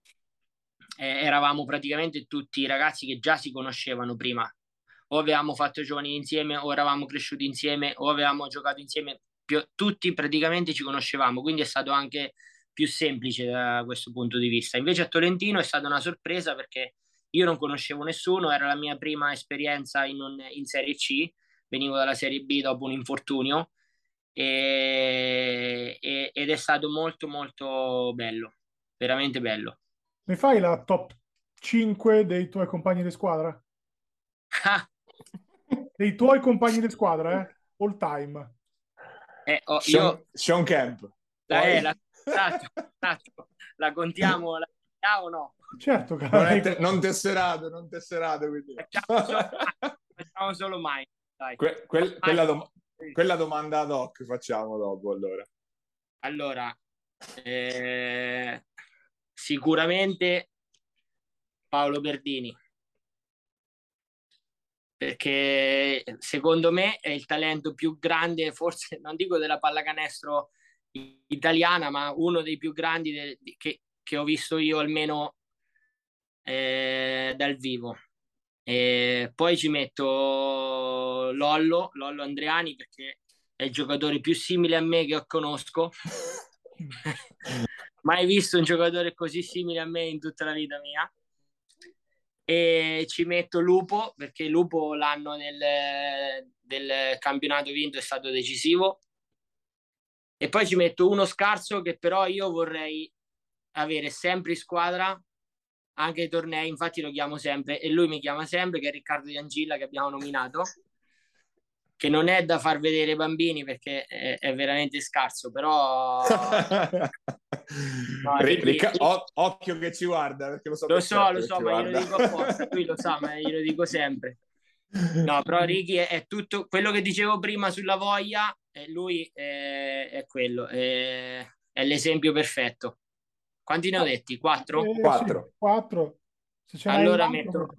Speaker 4: eh, eravamo praticamente tutti ragazzi che già si conoscevano prima. O avevamo fatto giovani insieme, o eravamo cresciuti insieme, o avevamo giocato insieme più, tutti praticamente ci conoscevamo, quindi è stato anche più semplice da questo punto di vista. Invece a Tolentino è stata una sorpresa perché io non conoscevo nessuno, era la mia prima esperienza in, un, in Serie C, venivo dalla Serie B dopo un infortunio e, e, ed è stato molto molto bello, veramente bello.
Speaker 3: Mi fai la top 5 dei tuoi compagni di squadra? dei tuoi compagni di squadra, eh? All time.
Speaker 4: Eh, oh,
Speaker 2: Sean, io... Sean Camp.
Speaker 4: La, eh, la, esatto. la contiamo, la contiamo o no?
Speaker 3: Certo,
Speaker 2: non, te, non, tesserato, non tesserato. Quindi.
Speaker 4: Facciamo solo, facciamo solo mai.
Speaker 2: Que, quel, quella, dom- quella, domanda ad hoc facciamo dopo, allora.
Speaker 4: Allora, eh, sicuramente Paolo Berdini perché secondo me è il talento più grande, forse non dico della pallacanestro italiana, ma uno dei più grandi de, che, che, ho visto io almeno eh, dal vivo. E poi ci metto Lollo, Lollo Andreani, perché è il giocatore più simile a me che conosco. Mai visto un giocatore così simile a me in tutta la vita mia e ci metto Lupo perché Lupo l'anno del, del campionato vinto è stato decisivo. E poi ci metto uno scarso che però io vorrei avere sempre in squadra anche i tornei, infatti lo chiamo sempre e lui mi chiama sempre che è Riccardo Di Angilla che abbiamo nominato che non è da far vedere ai bambini perché è, è veramente scarso, però...
Speaker 2: no, Ricca, o, occhio che ci guarda, perché lo so.
Speaker 4: Lo so, lo so, ma glielo dico apposta, lui lo sa, ma glielo dico sempre. No, però Ricky è, è, tutto quello che dicevo prima sulla voglia, e lui è, è quello, è, è, l'esempio perfetto. Quanti ne ho detti? Quattro?
Speaker 3: Eh, quattro. Sì, quattro.
Speaker 4: allora metto,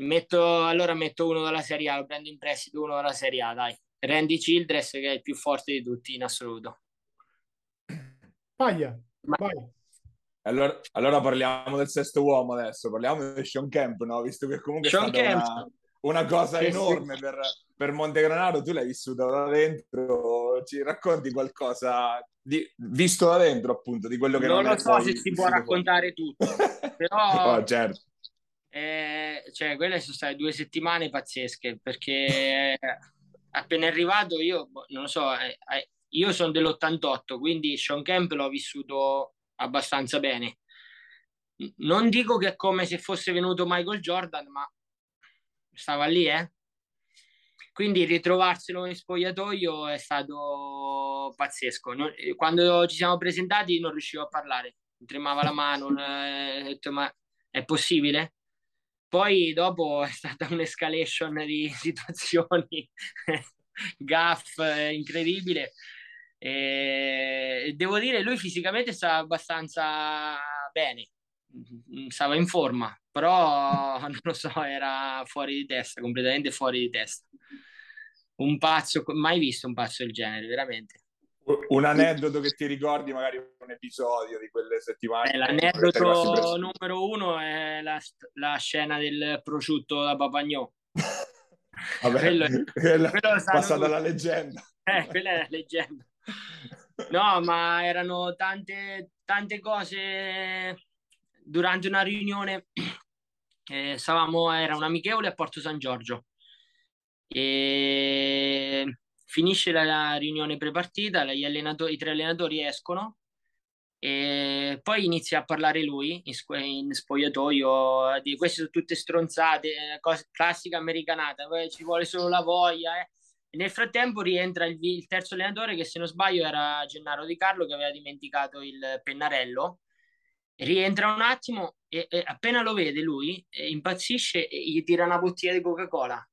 Speaker 4: Metto, allora metto uno dalla Serie A, lo prendo in prestito uno dalla Serie A, dai. Randy Childress che è il più forte di tutti in assoluto.
Speaker 3: Paglia, Ma... vai.
Speaker 2: Allora, allora, parliamo del sesto uomo adesso, parliamo di Sean Kemp, no? Visto che comunque Sean è stata una, una, cosa enorme per, per Montegranaro, tu l'hai vissuto da dentro, ci racconti qualcosa di, visto da dentro appunto di quello che non,
Speaker 4: non lo so se si può raccontare fuori. tutto, però
Speaker 2: oh, certo.
Speaker 4: Eh, cioè, quelle sono state due settimane pazzesche perché appena arrivato io, boh, non lo so, eh, eh, io sono dell'88, quindi Sean Kemp l'ho vissuto abbastanza bene. Non dico che è come se fosse venuto Michael Jordan, ma stava lì, eh. Quindi ritrovarselo in spogliatoio è stato pazzesco. quando ci siamo presentati non riuscivo a parlare, mi tremava la mano, ho detto ma è possibile? Poi dopo è stata un'escalation di situazioni, gaff incredibile. E devo dire, lui fisicamente stava abbastanza bene, stava in forma, però non lo so, era fuori di testa, completamente fuori di testa. Un pazzo, mai visto un pazzo del genere, veramente.
Speaker 2: Un aneddoto che ti ricordi, magari un episodio di quelle settimane?
Speaker 4: Eh, l'aneddoto numero uno è la, la, scena del prosciutto da Papagnò.
Speaker 2: Vabbè, quello, quella, quello è passata la leggenda.
Speaker 4: Eh, quella è la leggenda. No, ma erano tante, tante cose durante una riunione. Eh, stavamo, era un amichevole a Porto San Giorgio. E finisce la riunione prepartita, allenatori, i tre allenatori escono e poi inizia a parlare lui in, in spogliatoio di queste sono tutte stronzate, eh, cose, classica americanata, ci vuole solo la voglia. Eh. nel frattempo rientra il, il, terzo allenatore che se non sbaglio era Gennaro Di Carlo che aveva dimenticato il pennarello. Rientra un attimo e, e appena lo vede lui impazzisce e gli tira una bottiglia di Coca-Cola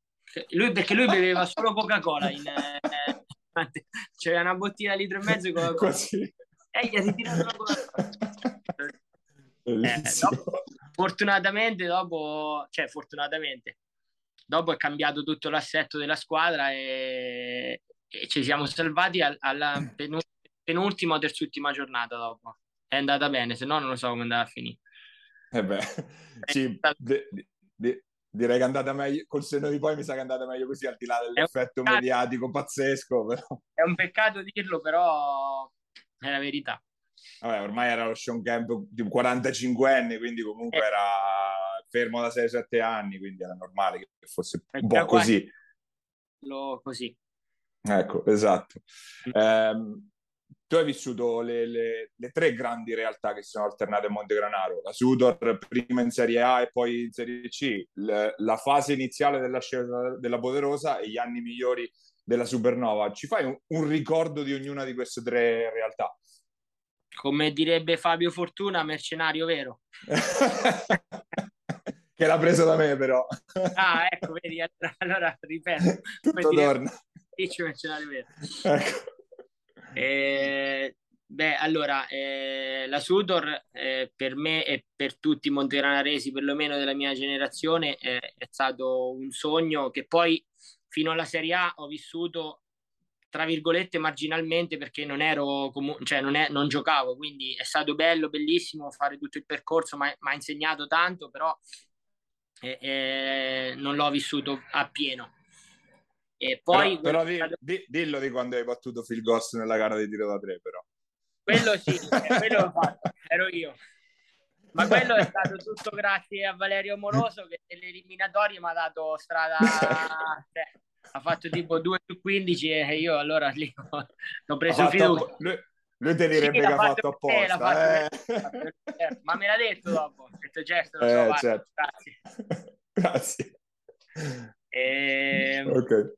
Speaker 4: lui, perché lui beveva solo Coca-Cola in, eh, c'era una bottiglia di litro e mezzo con
Speaker 2: Così.
Speaker 4: e gli ha ritirato la Coca-Cola. Eh, dopo, fortunatamente dopo cioè fortunatamente dopo è cambiato tutto l'assetto della squadra e, e ci siamo salvati al, alla penultima o terzultima giornata dopo. È andata bene se no non lo so come andava a finire.
Speaker 2: Eh beh, sì, de, de, direi che è andata meglio col senno di poi mi sa che è andata meglio così al di là dell'effetto mediatico pazzesco però.
Speaker 4: è un peccato dirlo però è la verità
Speaker 2: Vabbè, ormai era lo Sean Camp di 45 anni quindi comunque eh. era fermo da 6-7 anni quindi era normale che fosse un po' così
Speaker 4: lo così
Speaker 2: ecco esatto mm. eh, tu hai vissuto le, le, le, tre grandi realtà che si sono alternate a Montegranaro, la Sudor prima in Serie A e poi in Serie C, le, la fase iniziale dell'ascesa della Poderosa e gli anni migliori della Supernova. Ci fai un, un ricordo di ognuna di queste tre realtà?
Speaker 4: Come direbbe Fabio Fortuna, mercenario vero.
Speaker 2: che l'ha preso da me però.
Speaker 4: ah, ecco, vedi, allora ripeto.
Speaker 2: Tutto torna.
Speaker 4: Dici mercenario vero. Ecco. Eh, beh, allora, eh, la Sudor eh, per me e per tutti i montegranaresi, perlomeno della mia generazione, è stato un sogno che poi fino alla Serie A ho vissuto tra virgolette marginalmente perché non ero comu- cioè non, è, non giocavo. Quindi è stato bello bellissimo fare tutto il percorso ma mi ha insegnato tanto però eh, eh, non l'ho vissuto appieno e poi
Speaker 2: però, però di, di, dillo di quando hai battuto Phil Goss nella gara di tiro da tre, però.
Speaker 4: Quello sì, eh, quello fatto, ero io. Ma quello è stato tutto grazie a Valerio Moroso che nelle eliminatorie mi ha dato strada, cioè, ha fatto tipo 2 su 15 e io allora lì ho preso fiducia.
Speaker 2: Lui, lui te direbbe sì, che ha fatto apposta. Fatto
Speaker 4: eh. per... Ma me l'ha detto dopo, ho detto gesto, lo so, eh, certo.
Speaker 2: grazie. grazie.
Speaker 4: E... Ehm, ok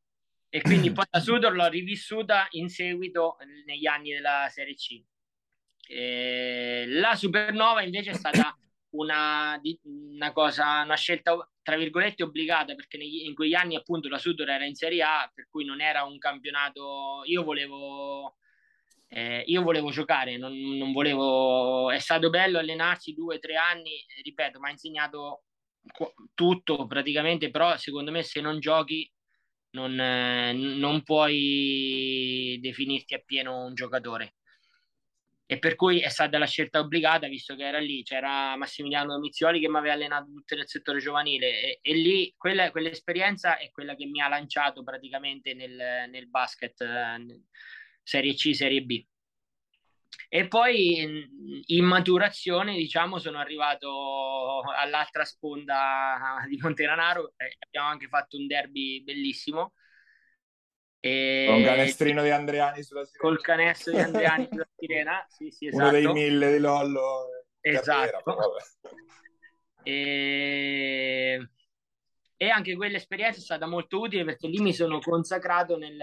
Speaker 4: e quindi poi la Sudor l'ho rivissuta in seguito negli anni della Serie C. E la Supernova invece è stata una, una, cosa, una scelta tra virgolette obbligata perché negli, in quegli anni appunto la Sudor era in Serie A per cui non era un campionato io volevo eh, io volevo giocare non, non, volevo è stato bello allenarsi due o tre anni ripeto mi ha insegnato tutto praticamente però secondo me se non giochi non, eh, non puoi definirti appieno un giocatore. e per cui è stata la scelta obbligata visto che era lì, c'era Massimiliano Domizioli che mi aveva allenato tutto nel settore giovanile e, e lì quella, quell'esperienza è quella che mi ha lanciato praticamente nel, nel basket eh, Serie C, Serie B. E poi in, maturazione, diciamo, sono arrivato all'altra sponda di Monteranaro, eh, abbiamo anche fatto un derby bellissimo
Speaker 2: e... Con canestrino di Andreani sulla
Speaker 4: sirena. Col canestro di Andreani sulla sirena, sì, sì, esatto.
Speaker 2: Uno dei mille di Lollo.
Speaker 4: Esatto. Carriera, e... e... anche quell'esperienza è stata molto utile perché lì mi sono consacrato nel,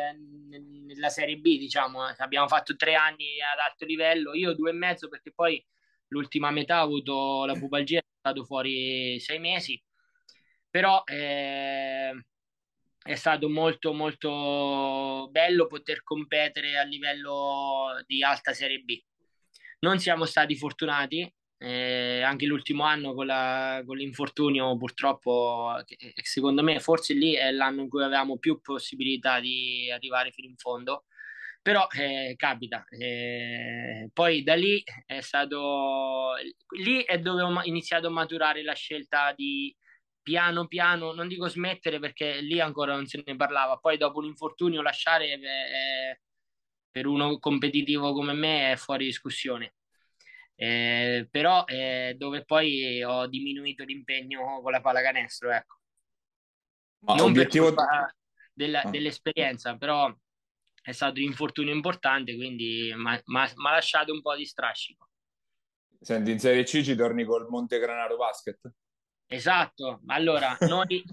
Speaker 4: nel, nella Serie B, diciamo. Abbiamo fatto tre anni ad alto livello, io due e mezzo perché poi l'ultima metà ho avuto la pubalgia, è stato fuori sei mesi. Però... Eh è stato molto molto bello poter competere a livello di alta Serie B. Non siamo stati fortunati, eh, anche l'ultimo anno con, la, con l'infortunio purtroppo, che, secondo me forse lì è l'anno in cui avevamo più possibilità di arrivare fino in fondo, però eh, capita. Eh, poi da lì è stato, lì è dove ho iniziato a maturare la scelta di piano piano, non dico smettere perché lì ancora non se ne parlava, poi dopo un infortunio lasciare è, è, per uno competitivo come me è fuori discussione. Eh, però eh, dove poi ho diminuito l'impegno con la pallacanestro, ecco. Ma non obiettivo... della, ah. dell'esperienza, però è stato un infortunio importante, quindi mi ha lasciato un po' di strascico.
Speaker 2: Senti, in Serie C ci torni col Monte Granaro Basket?
Speaker 4: Esatto, allora noi,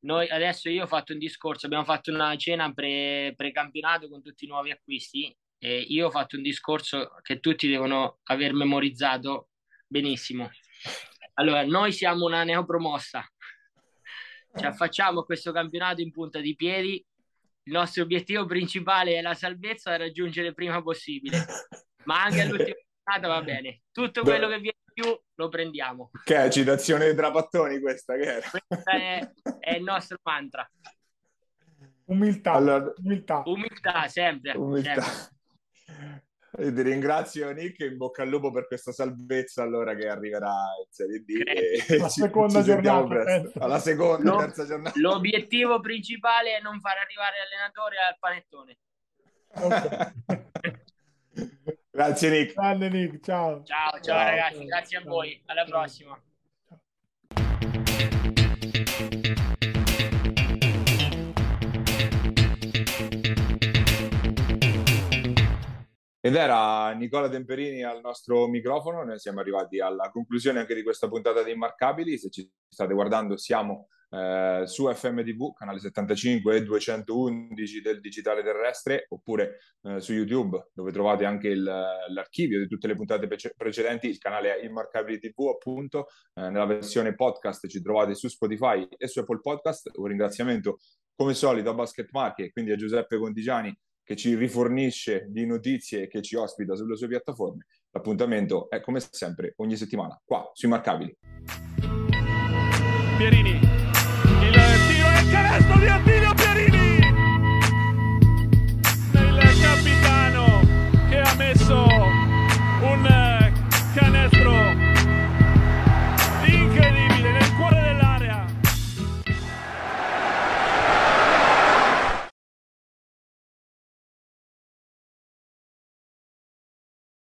Speaker 4: noi, adesso io ho fatto un discorso, abbiamo fatto una cena pre, pre-campionato con tutti i nuovi acquisti e io ho fatto un discorso che tutti devono aver memorizzato benissimo. Allora, noi siamo una neopromossa, ci affacciamo a questo campionato in punta di piedi, il nostro obiettivo principale è la salvezza da raggiungere prima possibile, ma anche all'ultima giornata va bene, tutto quello che viene più lo prendiamo.
Speaker 2: Che è citazione di Trapattoni questa? Che
Speaker 4: era? Questa è, è il nostro mantra.
Speaker 3: Umiltà. Allora... Umiltà.
Speaker 4: Umiltà, sempre.
Speaker 2: Umiltà. sempre. Ti ringrazio Nick e in bocca al lupo per questa salvezza allora che arriverà in Serie D.
Speaker 3: E la ci, seconda ci giornata.
Speaker 2: Alla seconda, Lo, terza giornata.
Speaker 4: L'obiettivo principale è non far arrivare l'allenatore al panettone.
Speaker 2: Okay. Grazie Nick.
Speaker 3: Grande Nick, ciao.
Speaker 4: Ciao, ciao, ciao ragazzi, grazie a voi. Alla prossima.
Speaker 2: Ed era Nicola Temperini al nostro microfono, noi siamo arrivati alla conclusione anche di questa puntata di Immarcabili, se ci state guardando siamo eh, su FMTV, canale 75 e 211 del digitale terrestre, oppure eh, su YouTube, dove trovate anche il, l'archivio di tutte le puntate pre- precedenti. Il canale Immarcabili TV, appunto, eh, nella versione podcast ci trovate su Spotify e su Apple Podcast. Un ringraziamento, come solito, a Basket Market, quindi a Giuseppe Contigiani che ci rifornisce di notizie e che ci ospita sulle sue piattaforme. L'appuntamento è come sempre ogni settimana qua su Immarcabili.
Speaker 1: Pierini canestro di Attilio